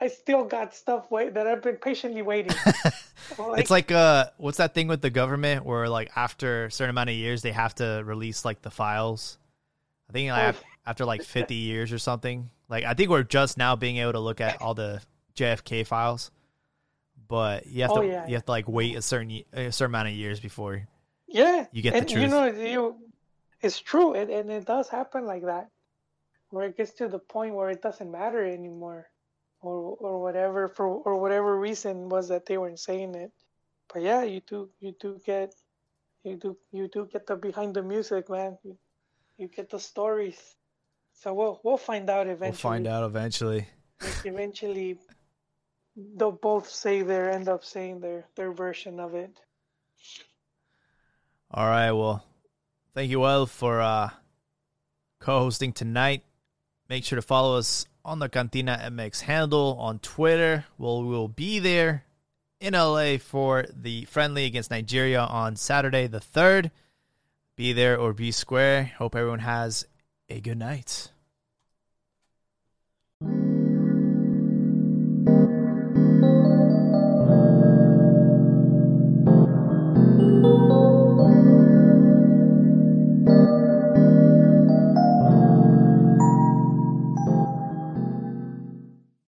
B: I still got stuff wait that I've been patiently waiting.
A: it's like uh what's that thing with the government where like after a certain amount of years they have to release like the files i think like,
B: Oh.
A: after like 50 years or something like i think we're just now being able to look at all the jfk files but you have
B: Oh,
A: to
B: yeah,
A: you have to like wait a certain a certain amount of years before
B: Yeah,
A: You get the
B: and you
A: truth.
B: know, you, it's true, and, and it does happen like that, where it gets to the point where it doesn't matter anymore, or or whatever for or whatever reason was that they weren't saying it. But yeah, you do you do get you do you do get the behind the music, man. You, you get the stories. So we'll we'll find out eventually.
A: we'll find out eventually
B: Like, eventually, they'll both say their end up saying their their version of it.
A: all right well thank you well for uh co-hosting tonight make sure to follow us on the cantina mx handle on twitter. We'll, we'll be there in la for the friendly against nigeria on saturday the 3rd be there or be square. Hope everyone has a good night